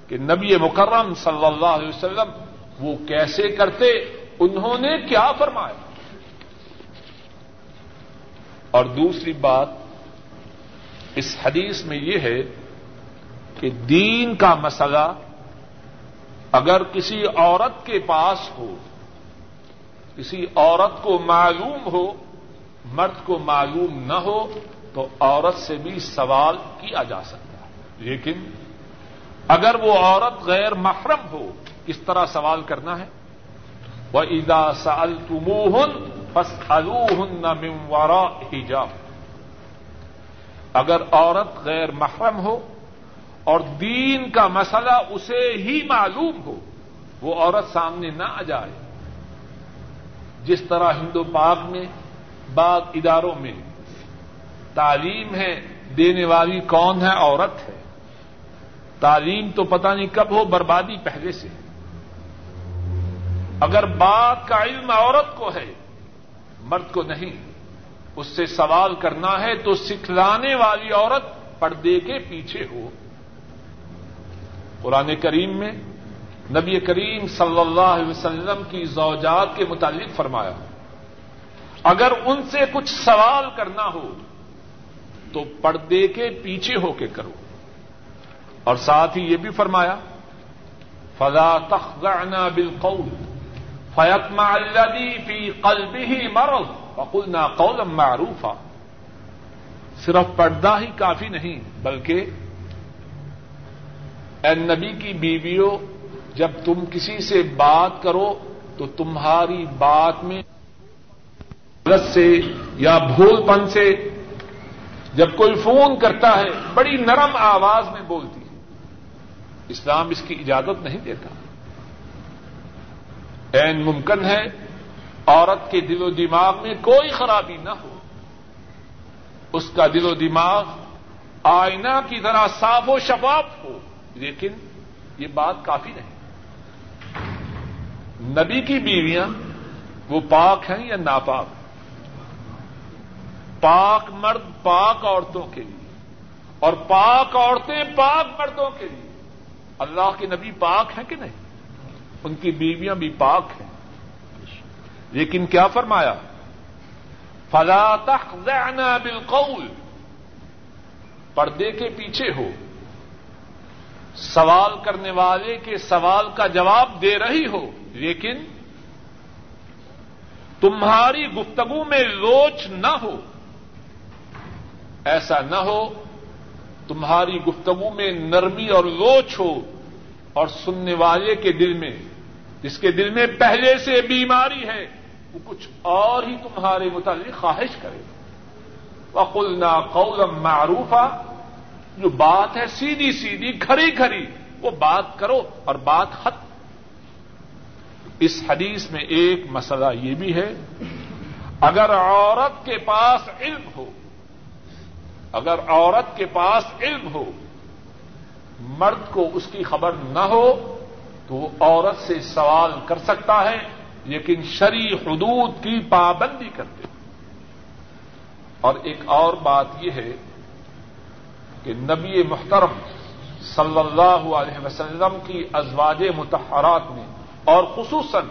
کہ نبی مکرم صلی اللہ علیہ وسلم وہ کیسے کرتے، انہوں نے کیا فرمایا؟ اور دوسری بات اس حدیث میں یہ ہے کہ دین کا مسئلہ اگر کسی عورت کے پاس ہو، کسی عورت کو معلوم ہو، مرد کو معلوم نہ ہو، تو عورت سے بھی سوال کیا جا سکتا ہے۔ لیکن اگر وہ عورت غیر محرم ہو، کس طرح سوال کرنا ہے؟ وہ ادا سال تموہن بس الوہن مموارا حجاب۔ اگر عورت غیر محرم ہو اور دین کا مسئلہ اسے ہی معلوم ہو، وہ عورت سامنے نہ آ جائے۔ جس طرح ہندو پاک میں بعض اداروں میں تعلیم ہے، دینے والی کون ہے؟ عورت ہے۔ تعلیم تو پتہ نہیں کب ہو، بربادی پہلے سے۔ اگر بات کا علم عورت کو ہے، مرد کو نہیں، اس سے سوال کرنا ہے تو سکھلانے والی عورت پردے کے پیچھے ہو۔ قرآن کریم میں نبی کریم صلی اللہ علیہ وسلم کی زوجات کے متعلق فرمایا، اگر ان سے کچھ سوال کرنا ہو تو پردے کے پیچھے ہو کے کرو۔ اور ساتھ ہی یہ بھی فرمایا فضا تخنا بالقول فیتما الذي في قلبه مرض وقلنا قولا معروفا صرف پردہ ہی کافی نہیں، بلکہ اے نبی کی بیویوں، جب تم کسی سے بات کرو تو تمہاری بات میں غلط سے یا بھول پن سے، جب کوئی فون کرتا ہے بڑی نرم آواز میں بولتی ہے۔ اسلام اس کی اجازت نہیں دیتا۔ این ممکن ہے عورت کے دل و دماغ میں کوئی خرابی نہ ہو۔ اس کا دل و دماغ آئینہ کی طرح صاف و شفاف ہو۔ لیکن یہ بات کافی نہیں۔ نبی کی بیویاں وہ پاک ہیں یا ناپاک؟ پاک مرد پاک عورتوں کے لیے۔ اور پاک عورتیں پاک مردوں کے لیے۔ اللہ کے نبی پاک ہیں کہ نہیں؟ ان کی بیویاں بھی پاک ہیں۔ لیکن کیا فرمایا؟ فلا تخضعن بالقول۔ پردے کے پیچھے ہو۔ سوال کرنے والے کے سوال کا جواب دے رہی ہو، لیکن تمہاری گفتگو میں لوچ نہ ہو۔ ایسا نہ ہو تمہاری گفتگو میں نرمی اور لوچ ہو اور سننے والے کے دل میں، جس کے دل میں پہلے سے بیماری ہے، وہ کچھ اور ہی تمہارے متعلق خواہش کرے۔ وقلنا قولا معروفا، جو بات ہے سیدھی سیدھی کھری کھری وہ بات کرو اور بات ختم۔ اس حدیث میں ایک مسئلہ یہ بھی ہے، اگر عورت کے پاس علم ہو اگر عورت کے پاس علم ہو، مرد کو اس کی خبر نہ ہو، تو وہ عورت سے سوال کر سکتا ہے، لیکن شری حدود کی پابندی کرتے اور ایک اور بات یہ ہے کہ نبی محترم صلی اللہ علیہ وسلم کی ازواج متحرات میں، اور خصوصاً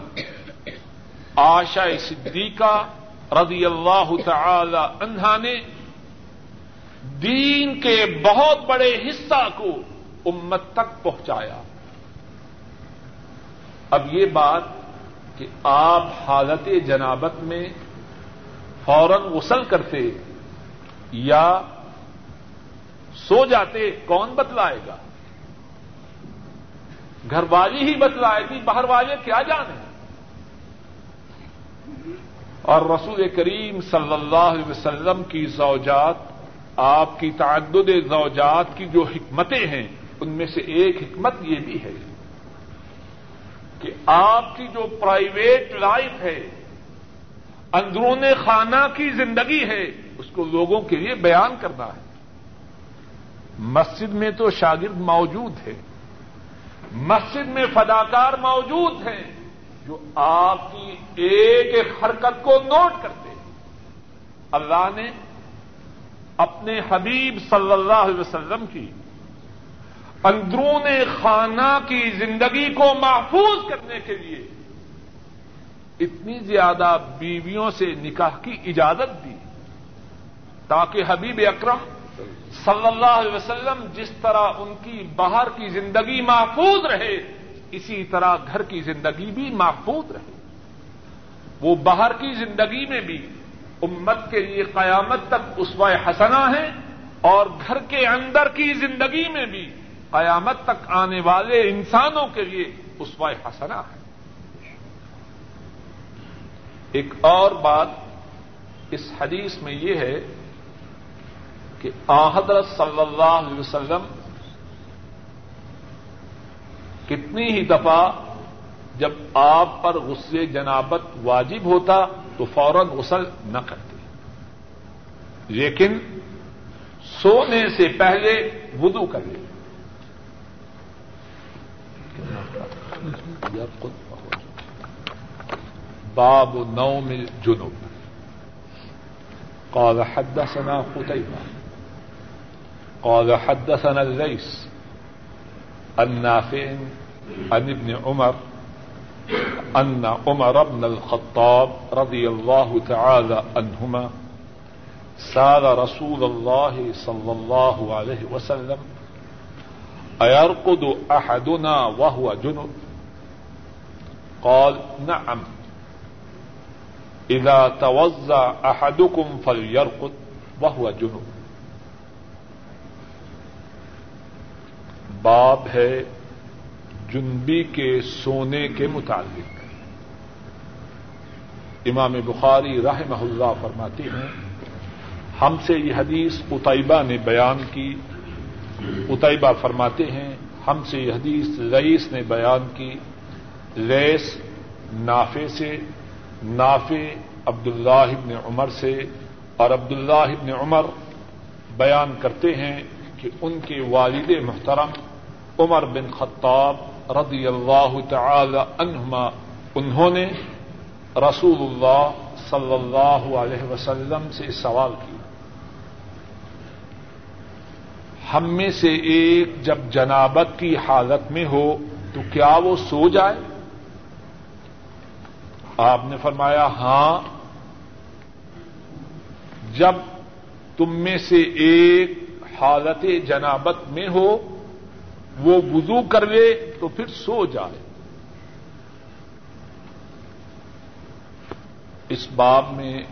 آشا صدیقہ رضی اللہ تعالی عنہا نے دین کے بہت بڑے حصہ کو امت تک پہنچایا۔ اب یہ بات کہ آپ حالت جنابت میں فوراً غسل کرتے یا سو جاتے کون بتلائے گا؟ گھر والی ہی بتلائے گی باہر والے کیا جانے؟ اور رسول کریم صلی اللہ علیہ وسلم کی زوجات آپ کی تعدد زوجات کی جو حکمتیں ہیں، ان میں سے ایک حکمت یہ بھی ہے کہ آپ کی جو پرائیویٹ لائف ہے، اندرون خانہ کی زندگی ہے، اس کو لوگوں کے لیے بیان کرنا ہے۔ مسجد میں تو شاگرد موجود ہے مسجد میں فداکار موجود ہیں، جو آپ کی ایک ایک حرکت کو نوٹ کرتے ہیں۔ اللہ نے اپنے حبیب صلی اللہ علیہ وسلم کی، اندرون خانہ کی زندگی کو محفوظ کرنے کے لیے اتنی زیادہ بیویوں سے نکاح کی اجازت دی، تاکہ حبیب اکرم صلی اللہ علیہ وسلم جس طرح ان کی باہر کی زندگی محفوظ رہے، اسی طرح گھر کی زندگی بھی محفوظ رہے۔ وہ باہر کی زندگی میں بھی امت کے لیے قیامت تک اسوہ حسنا ہے اور گھر کے اندر کی زندگی میں بھی قیامت تک آنے والے انسانوں کے لیے اسوہ حسنا ہے۔ ایک اور بات اس حدیث میں یہ ہے کہ حضرت صلی اللہ علیہ وسلم کتنی ہی دفعہ جب آپ پر غصے جنابت واجب ہوتا تو فوراً غسل نہ کرتے۔ لیکن سونے سے پہلے وضو کر لے باب نو میں جنوب قال حدثنا قتيبة۔ قال حدثنا الليث۔ النافع عن ابن عمر۔ أن عمر بن الخطاب رضي الله تعالى عنهما سال رسول الله صلى الله عليه وسلم ایرقد احدنا وهو جنب؟ قال، نعم. اذا توزع احدكم فليرقد وهو جنب. باب ہے جنبی کے سونے کے متعلق۔ امام بخاری رحمہ اللہ فرماتے ہیں، ہم سے یہ حدیث اتیبہ نے بیان کی۔ اتیبہ فرماتے ہیں، ہم سے یہ حدیث رئیس نے بیان کی۔ ریس نافے سے نافے عبداللہ ابن عمر سے۔ اور عبد اللہ ابن عمر بیان کرتے ہیں کہ ان کے والد محترم عمر بن خطاب رضی اللہ تعالی عنہما، انہوں نے رسول اللہ صلی اللہ علیہ وسلم سے سوال کیا۔ ہم میں سے ایک جب جنابت کی حالت میں ہو تو کیا وہ سو جائے؟ آپ نے فرمایا ہاں۔ جب تم میں سے ایک حالت جنابت میں ہو وہ وضو کر لے تو پھر سو جائے۔ اس باب میں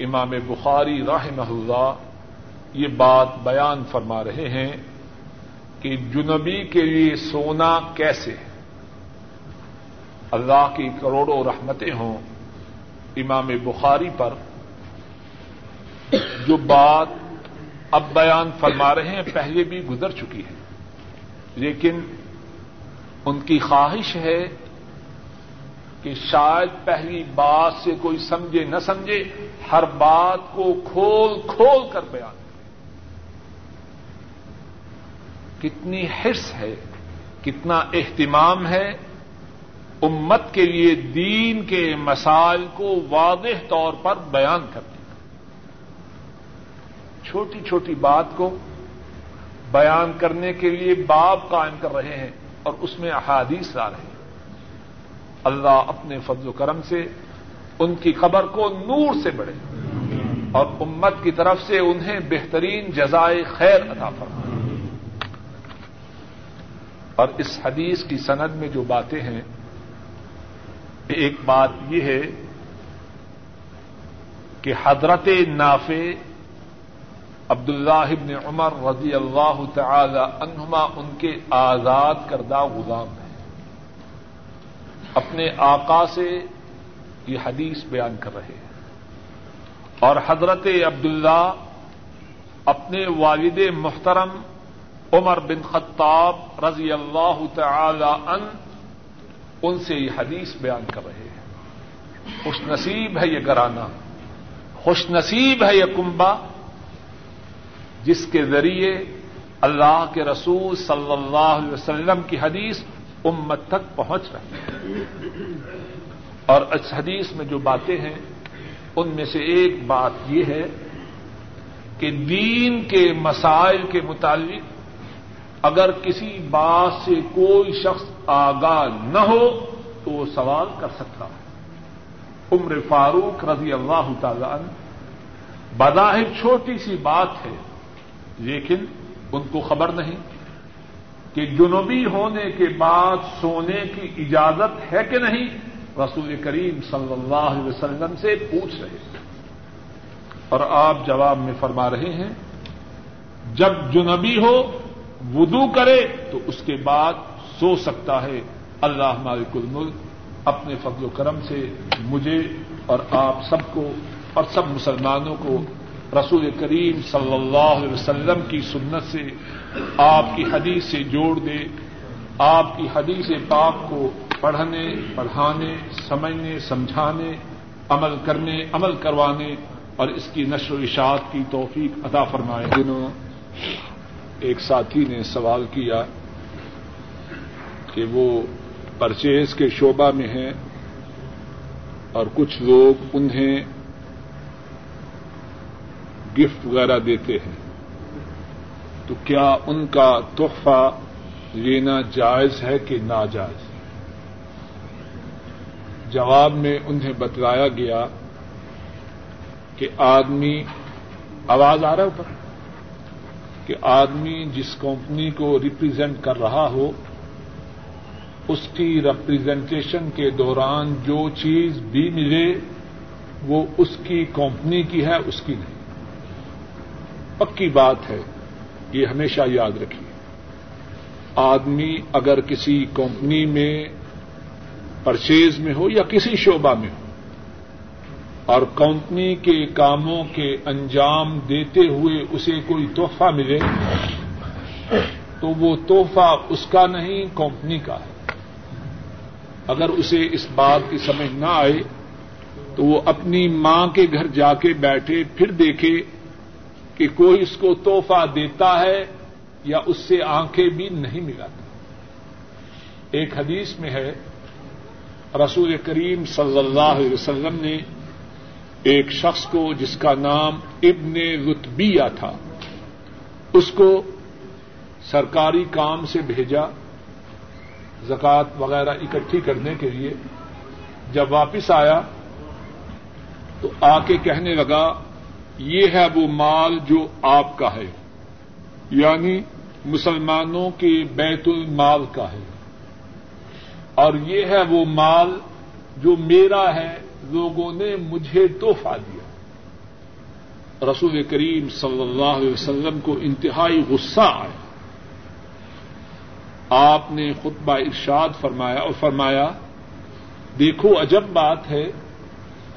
امام بخاری رحمہ اللہ یہ بات بیان فرما رہے ہیں کہ جنبی کے لیے سونا کیسے؟ اللہ کی کروڑوں رحمتیں ہوں۔ امام بخاری پر جو بات اب بیان فرما رہے ہیں، پہلے بھی گزر چکی ہے۔ لیکن ان کی خواہش ہے کہ شاید پہلی بات سے کوئی سمجھے نہ سمجھے، ہر بات کو کھول کھول کر بیان کرے۔ کتنی حرص ہے، کتنا اہتمام ہے امت کے لیے دین کے مسائل کو واضح طور پر بیان کرتی چھوٹی چھوٹی بات کو بیان کرنے کے لیے باب قائم کر رہے ہیں اور اس میں احادیث لا رہے ہیں۔ اللہ اپنے فضل و کرم سے ان کی خبر کو نور سے بڑھے اور امت کی طرف سے انہیں بہترین جزائے خیر ادا فرمائے۔ اور اس حدیث کی سند میں جو باتیں ہیں، ایک بات یہ ہے کہ حضرت نافع عبد اللہ ابن عمر رضی اللہ تعالی عنہما ان کے آزاد کردہ غلام ہیں۔ اپنے آقا سے یہ حدیث بیان کر رہے ہیں۔ اور حضرت عبداللہ اپنے والد محترم عمر بن خطاب رضی اللہ تعالی ان ان سے یہ حدیث بیان کر رہے ہیں۔ خوش نصیب ہے یہ گرانا خوش نصیب ہے یہ کنبا جس کے ذریعے اللہ کے رسول صلی اللہ علیہ وسلم کی حدیث امت تک پہنچ رہی ہے۔ اور اس حدیث میں جو باتیں ہیں، ان میں سے ایک بات یہ ہے کہ دین کے مسائل کے متعلق اگر کسی بات سے کوئی شخص آگاہ نہ ہو، تو وہ سوال کر سکتا ہے۔ عمر فاروق رضی اللہ تعالی عنہ، بظاہر چھوٹی سی بات ہے لیکن ان کو خبر نہیں کہ جنوبی ہونے کے بعد سونے کی اجازت ہے کہ نہیں، رسول کریم صلی اللہ علیہ وسلم سے پوچھ رہے اور آپ جواب میں فرما رہے ہیں، جب جنبی ہو، وضو کرے تو اس کے بعد سو سکتا ہے۔ اللہ مالک الملک اپنے فضل و کرم سے مجھے اور آپ سب کو اور سب مسلمانوں کو رسول کریم صلی اللہ علیہ وسلم کی سنت سے آپ کی حدیث سے جوڑ دے آپ کی حدیث پاک کو پڑھنے پڑھانے سمجھنے سمجھانے عمل کرنے عمل کروانے اور اس کی نشر و اشاعت کی توفیق عطا فرمائے۔ دنوں ایک ساتھی نے سوال کیا کہ وہ پرچیز کے شعبہ میں ہیں اور کچھ لوگ انہیں گفٹ وغیرہ دیتے ہیں۔ تو کیا ان کا تحفہ لینا جائز ہے کہ ناجائز جواب میں انہیں بتلایا گیا کہ آدمی، آواز آ رہا ہے اوپر؟ کہ آدمی جس کمپنی کو ریپرزینٹ کر رہا ہو، اس کی ریپرزینٹیشن کے دوران جو چیز بھی ملے، وہ اس کی کمپنی کی ہے، اس کی نہیں۔ پکی بات ہے، یہ ہمیشہ یاد رکھیے۔ آدمی اگر کسی کمپنی میں پرچیز میں ہو یا کسی شعبہ میں ہو اور کمپنی کے کاموں کے انجام دیتے ہوئے اسے کوئی تحفہ ملے، تو وہ تحفہ اس کا نہیں، کمپنی کا ہے۔ اگر اسے اس بات کی سمجھ نہ آئے، تو وہ اپنی ماں کے گھر جا کے بیٹھے، پھر دیکھے کہ کوئی اس کو توحفہ دیتا ہے یا اس سے آنکھیں بھی نہیں ملاتی ایک حدیث میں ہے، رسول کریم صلی اللہ علیہ وسلم نے ایک شخص کو، جس کا نام ابن رتبیہ تھا، اس کو سرکاری کام سے بھیجا، زکوٰۃ وغیرہ اکٹھی کرنے کے لیے۔ جب واپس آیا تو آ کے کہنے لگا یہ ہے وہ مال جو آپ کا ہے۔ یعنی مسلمانوں کے بیت المال کا ہے۔ اور یہ ہے وہ مال جو میرا ہے، لوگوں نے مجھے توحفہ دیا۔ رسول کریم صلی اللہ علیہ وسلم کو انتہائی غصہ آیا۔ آپ نے خطبہ ارشاد فرمایا اور فرمایا، دیکھو عجب بات ہے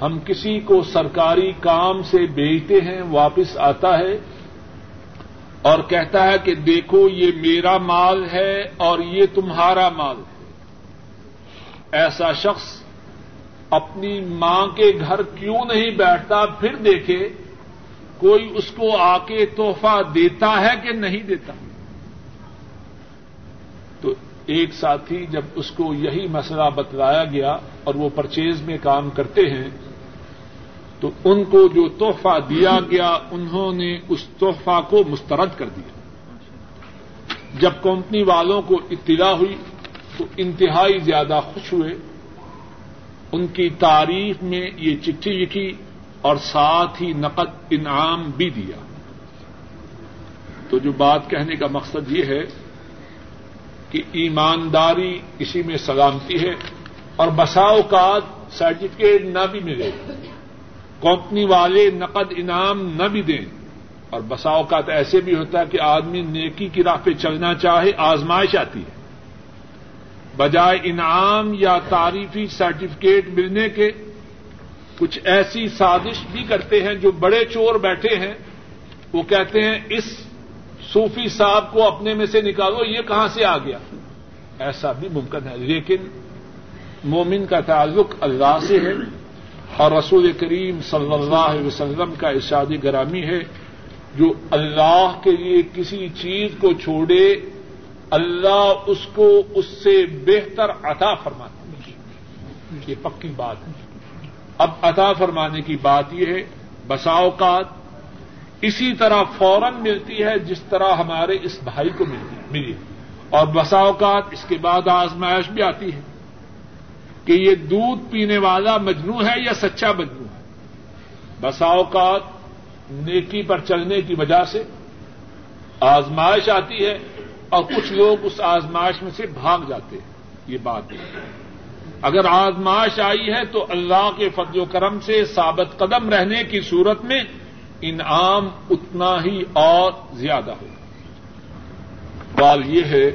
ہم کسی کو سرکاری کام سے بیچتے ہیں، واپس آتا ہے اور کہتا ہے کہ دیکھو، یہ میرا مال ہے اور یہ تمہارا مال ہے۔ ایسا شخص اپنی ماں کے گھر کیوں نہیں بیٹھتا؟ پھر دیکھے، کوئی اس کو آ کے تحفہ دیتا ہے کہ نہیں دیتا؟ تو ایک ساتھی جب اس کو یہی مسئلہ بتلایا گیا اور وہ پرچیز میں کام کرتے ہیں تو ان کو جو تحفہ دیا گیا، انہوں نے اس تحفہ کو مسترد کر دیا۔ جب کمپنی والوں کو اطلاع ہوئی تو انتہائی زیادہ خوش ہوئے۔ ان کی تاریخ میں یہ چٹھی لکھی اور ساتھ ہی نقد انعام بھی دیا۔ تو جو بات کہنے کا مقصد یہ ہے کہ ایمانداری اسی میں سلامتی ہے اور بساؤ کا سرٹیفکیٹ نہ بھی ملے۔ کمپنی والے نقد انعام نہ بھی دیں۔ اور بسا اوقات ایسے بھی ہوتا ہے کہ آدمی نیکی کی راہ پہ چلنا چاہے، آزمائش آتی ہے۔ بجائے انعام یا تعریفی سرٹیفکیٹ ملنے کے، کچھ ایسی سازش بھی کرتے ہیں جو بڑے چور بیٹھے ہیں۔ وہ کہتے ہیں، اس صوفی صاحب کو اپنے میں سے نکالو، یہ کہاں سے آ گیا؟ ایسا بھی ممکن ہے، لیکن مومن کا تعلق اللہ سے ہے۔ اور رسول کریم صلی اللہ علیہ وسلم کا ارشادی گرامی ہے، جو اللہ کے لیے کسی چیز کو چھوڑے، اللہ اس کو اس سے بہتر عطا فرماتا یہ پکی بات ہے۔ اب عطا فرمانے کی بات یہ ہے بسا اوقات اسی طرح فوراً ملتی ہے جس طرح ہمارے اس بھائی کو ملی۔ اور بسا اوقات اس کے بعد آزمائش بھی آتی ہے۔ کہ یہ دودھ پینے والا مجنو ہے یا سچا مجنو ہے؟ بسا اوقات نیکی پر چلنے کی وجہ سے آزمائش آتی ہے اور کچھ لوگ اس آزمائش میں سے بھاگ جاتے ہیں۔ یہ بات ہے۔ اگر آزمائش آئی ہے تو اللہ کے فضل و کرم سے ثابت قدم رہنے کی صورت میں انعام اتنا ہی اور زیادہ ہوگا۔ بال یہ ہے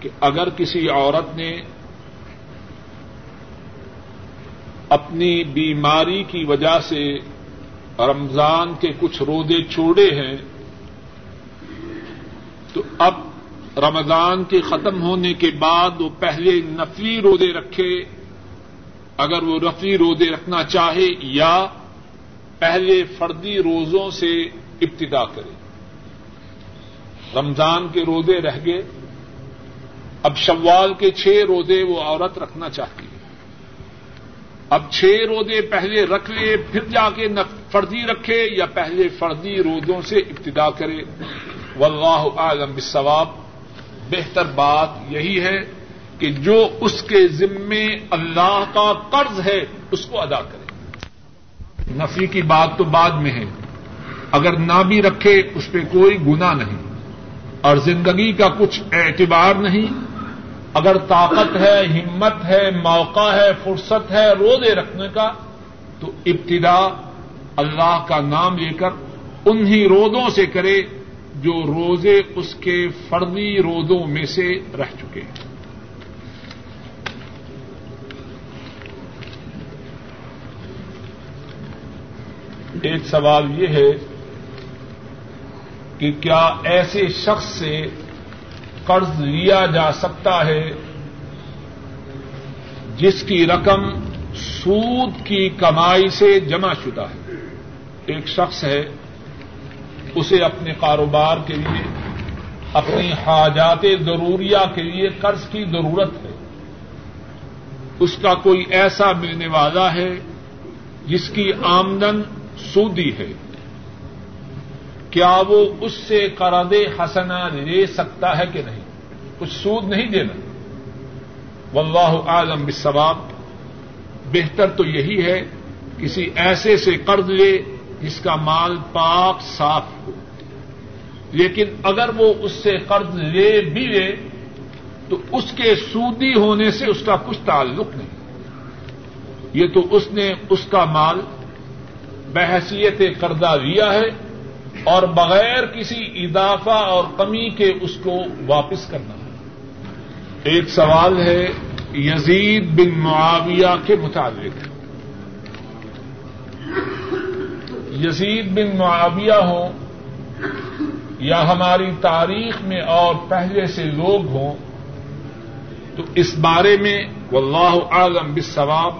کہ اگر کسی عورت نے اپنی بیماری کی وجہ سے رمضان کے کچھ رودے چھوڑے ہیں، تو اب رمضان کے ختم ہونے کے بعد وہ پہلے نفلی رودے رکھے۔ اگر وہ رفلی رودے رکھنا چاہے یا پہلے فردی روزوں سے ابتدا کرے۔ رمضان کے رودے رہ گئے۔ اب شوال کے چھ روزے وہ عورت رکھنا چاہتی۔ ہے اب چھ روزے پہلے رکھ لے، پھر جا کے فردی رکھے یا پہلے فردی روزوں سے ابتدا کرے۔ واللہ عالم بالثواب بہتر بات یہی ہے کہ جو اس کے ذمے اللہ کا قرض ہے، اس کو ادا کرے۔ نفی کی بات تو بعد میں ہے۔ اگر نہ بھی رکھے، اس پہ کوئی گنا نہیں۔ اور زندگی کا کچھ اعتبار نہیں۔ اگر طاقت ہے، ہمت ہے، موقع ہے، فرصت ہے روزے رکھنے کا، تو ابتدا اللہ کا نام لے کر انہی روزوں سے کرے جو روزے اس کے فرضی روزوں میں سے رہ چکے ہیں۔ ایک سوال یہ ہے کہ کیا ایسے شخص سے قرض لیا جا سکتا ہے، جس کی رقم سود کی کمائی سے جمع شدہ ہے۔ ایک شخص ہے، اسے اپنے کاروبار کے لیے، اپنی حاجات ضروریہ کے لیے قرض کی ضرورت ہے۔ اس کا کوئی ایسا ملنے والا ہے جس کی آمدن سودی ہے۔ کیا وہ اس سے قرض حسنا لے سکتا ہے کہ نہیں؟ کچھ سود نہیں دینا۔ واللہ عالم بالثواب بہتر تو یہی ہے، کسی ایسے سے قرض لے جس کا مال پاک صاف ہو۔ لیکن اگر وہ اس سے قرض لے بھی لے، تو اس کے سودی ہونے سے اس کا کچھ تعلق نہیں۔ یہ تو اس نے اس کا مال بحثیت قرضہ لیا ہے اور بغیر کسی اضافہ اور کمی کے اس کو واپس کرنا ہے ایک سوال ہے یزید بن معاویہ کے مطابق یزید بن معاویہ ہوں یا ہماری تاریخ میں اور پہلے سے لوگ ہوں تو اس بارے میں واللہ عالم بالثواب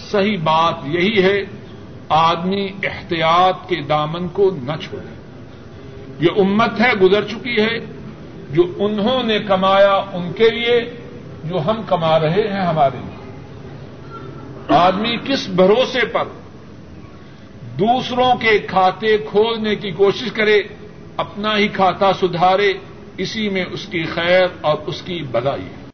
صحیح بات یہی ہے آدمی احتیاط کے دامن کو نہ چھوڑے یہ امت ہے، گزر چکی ہے، جو انہوں نے کمایا ان کے لیے، جو ہم کما رہے ہیں ہمارے لیے۔ آدمی کس بھروسے پر دوسروں کے کھاتے کھولنے کی کوشش کرے، اپنا ہی کھاتا سدھارے، اسی میں اس کی خیر اور اس کی بدائی ہے۔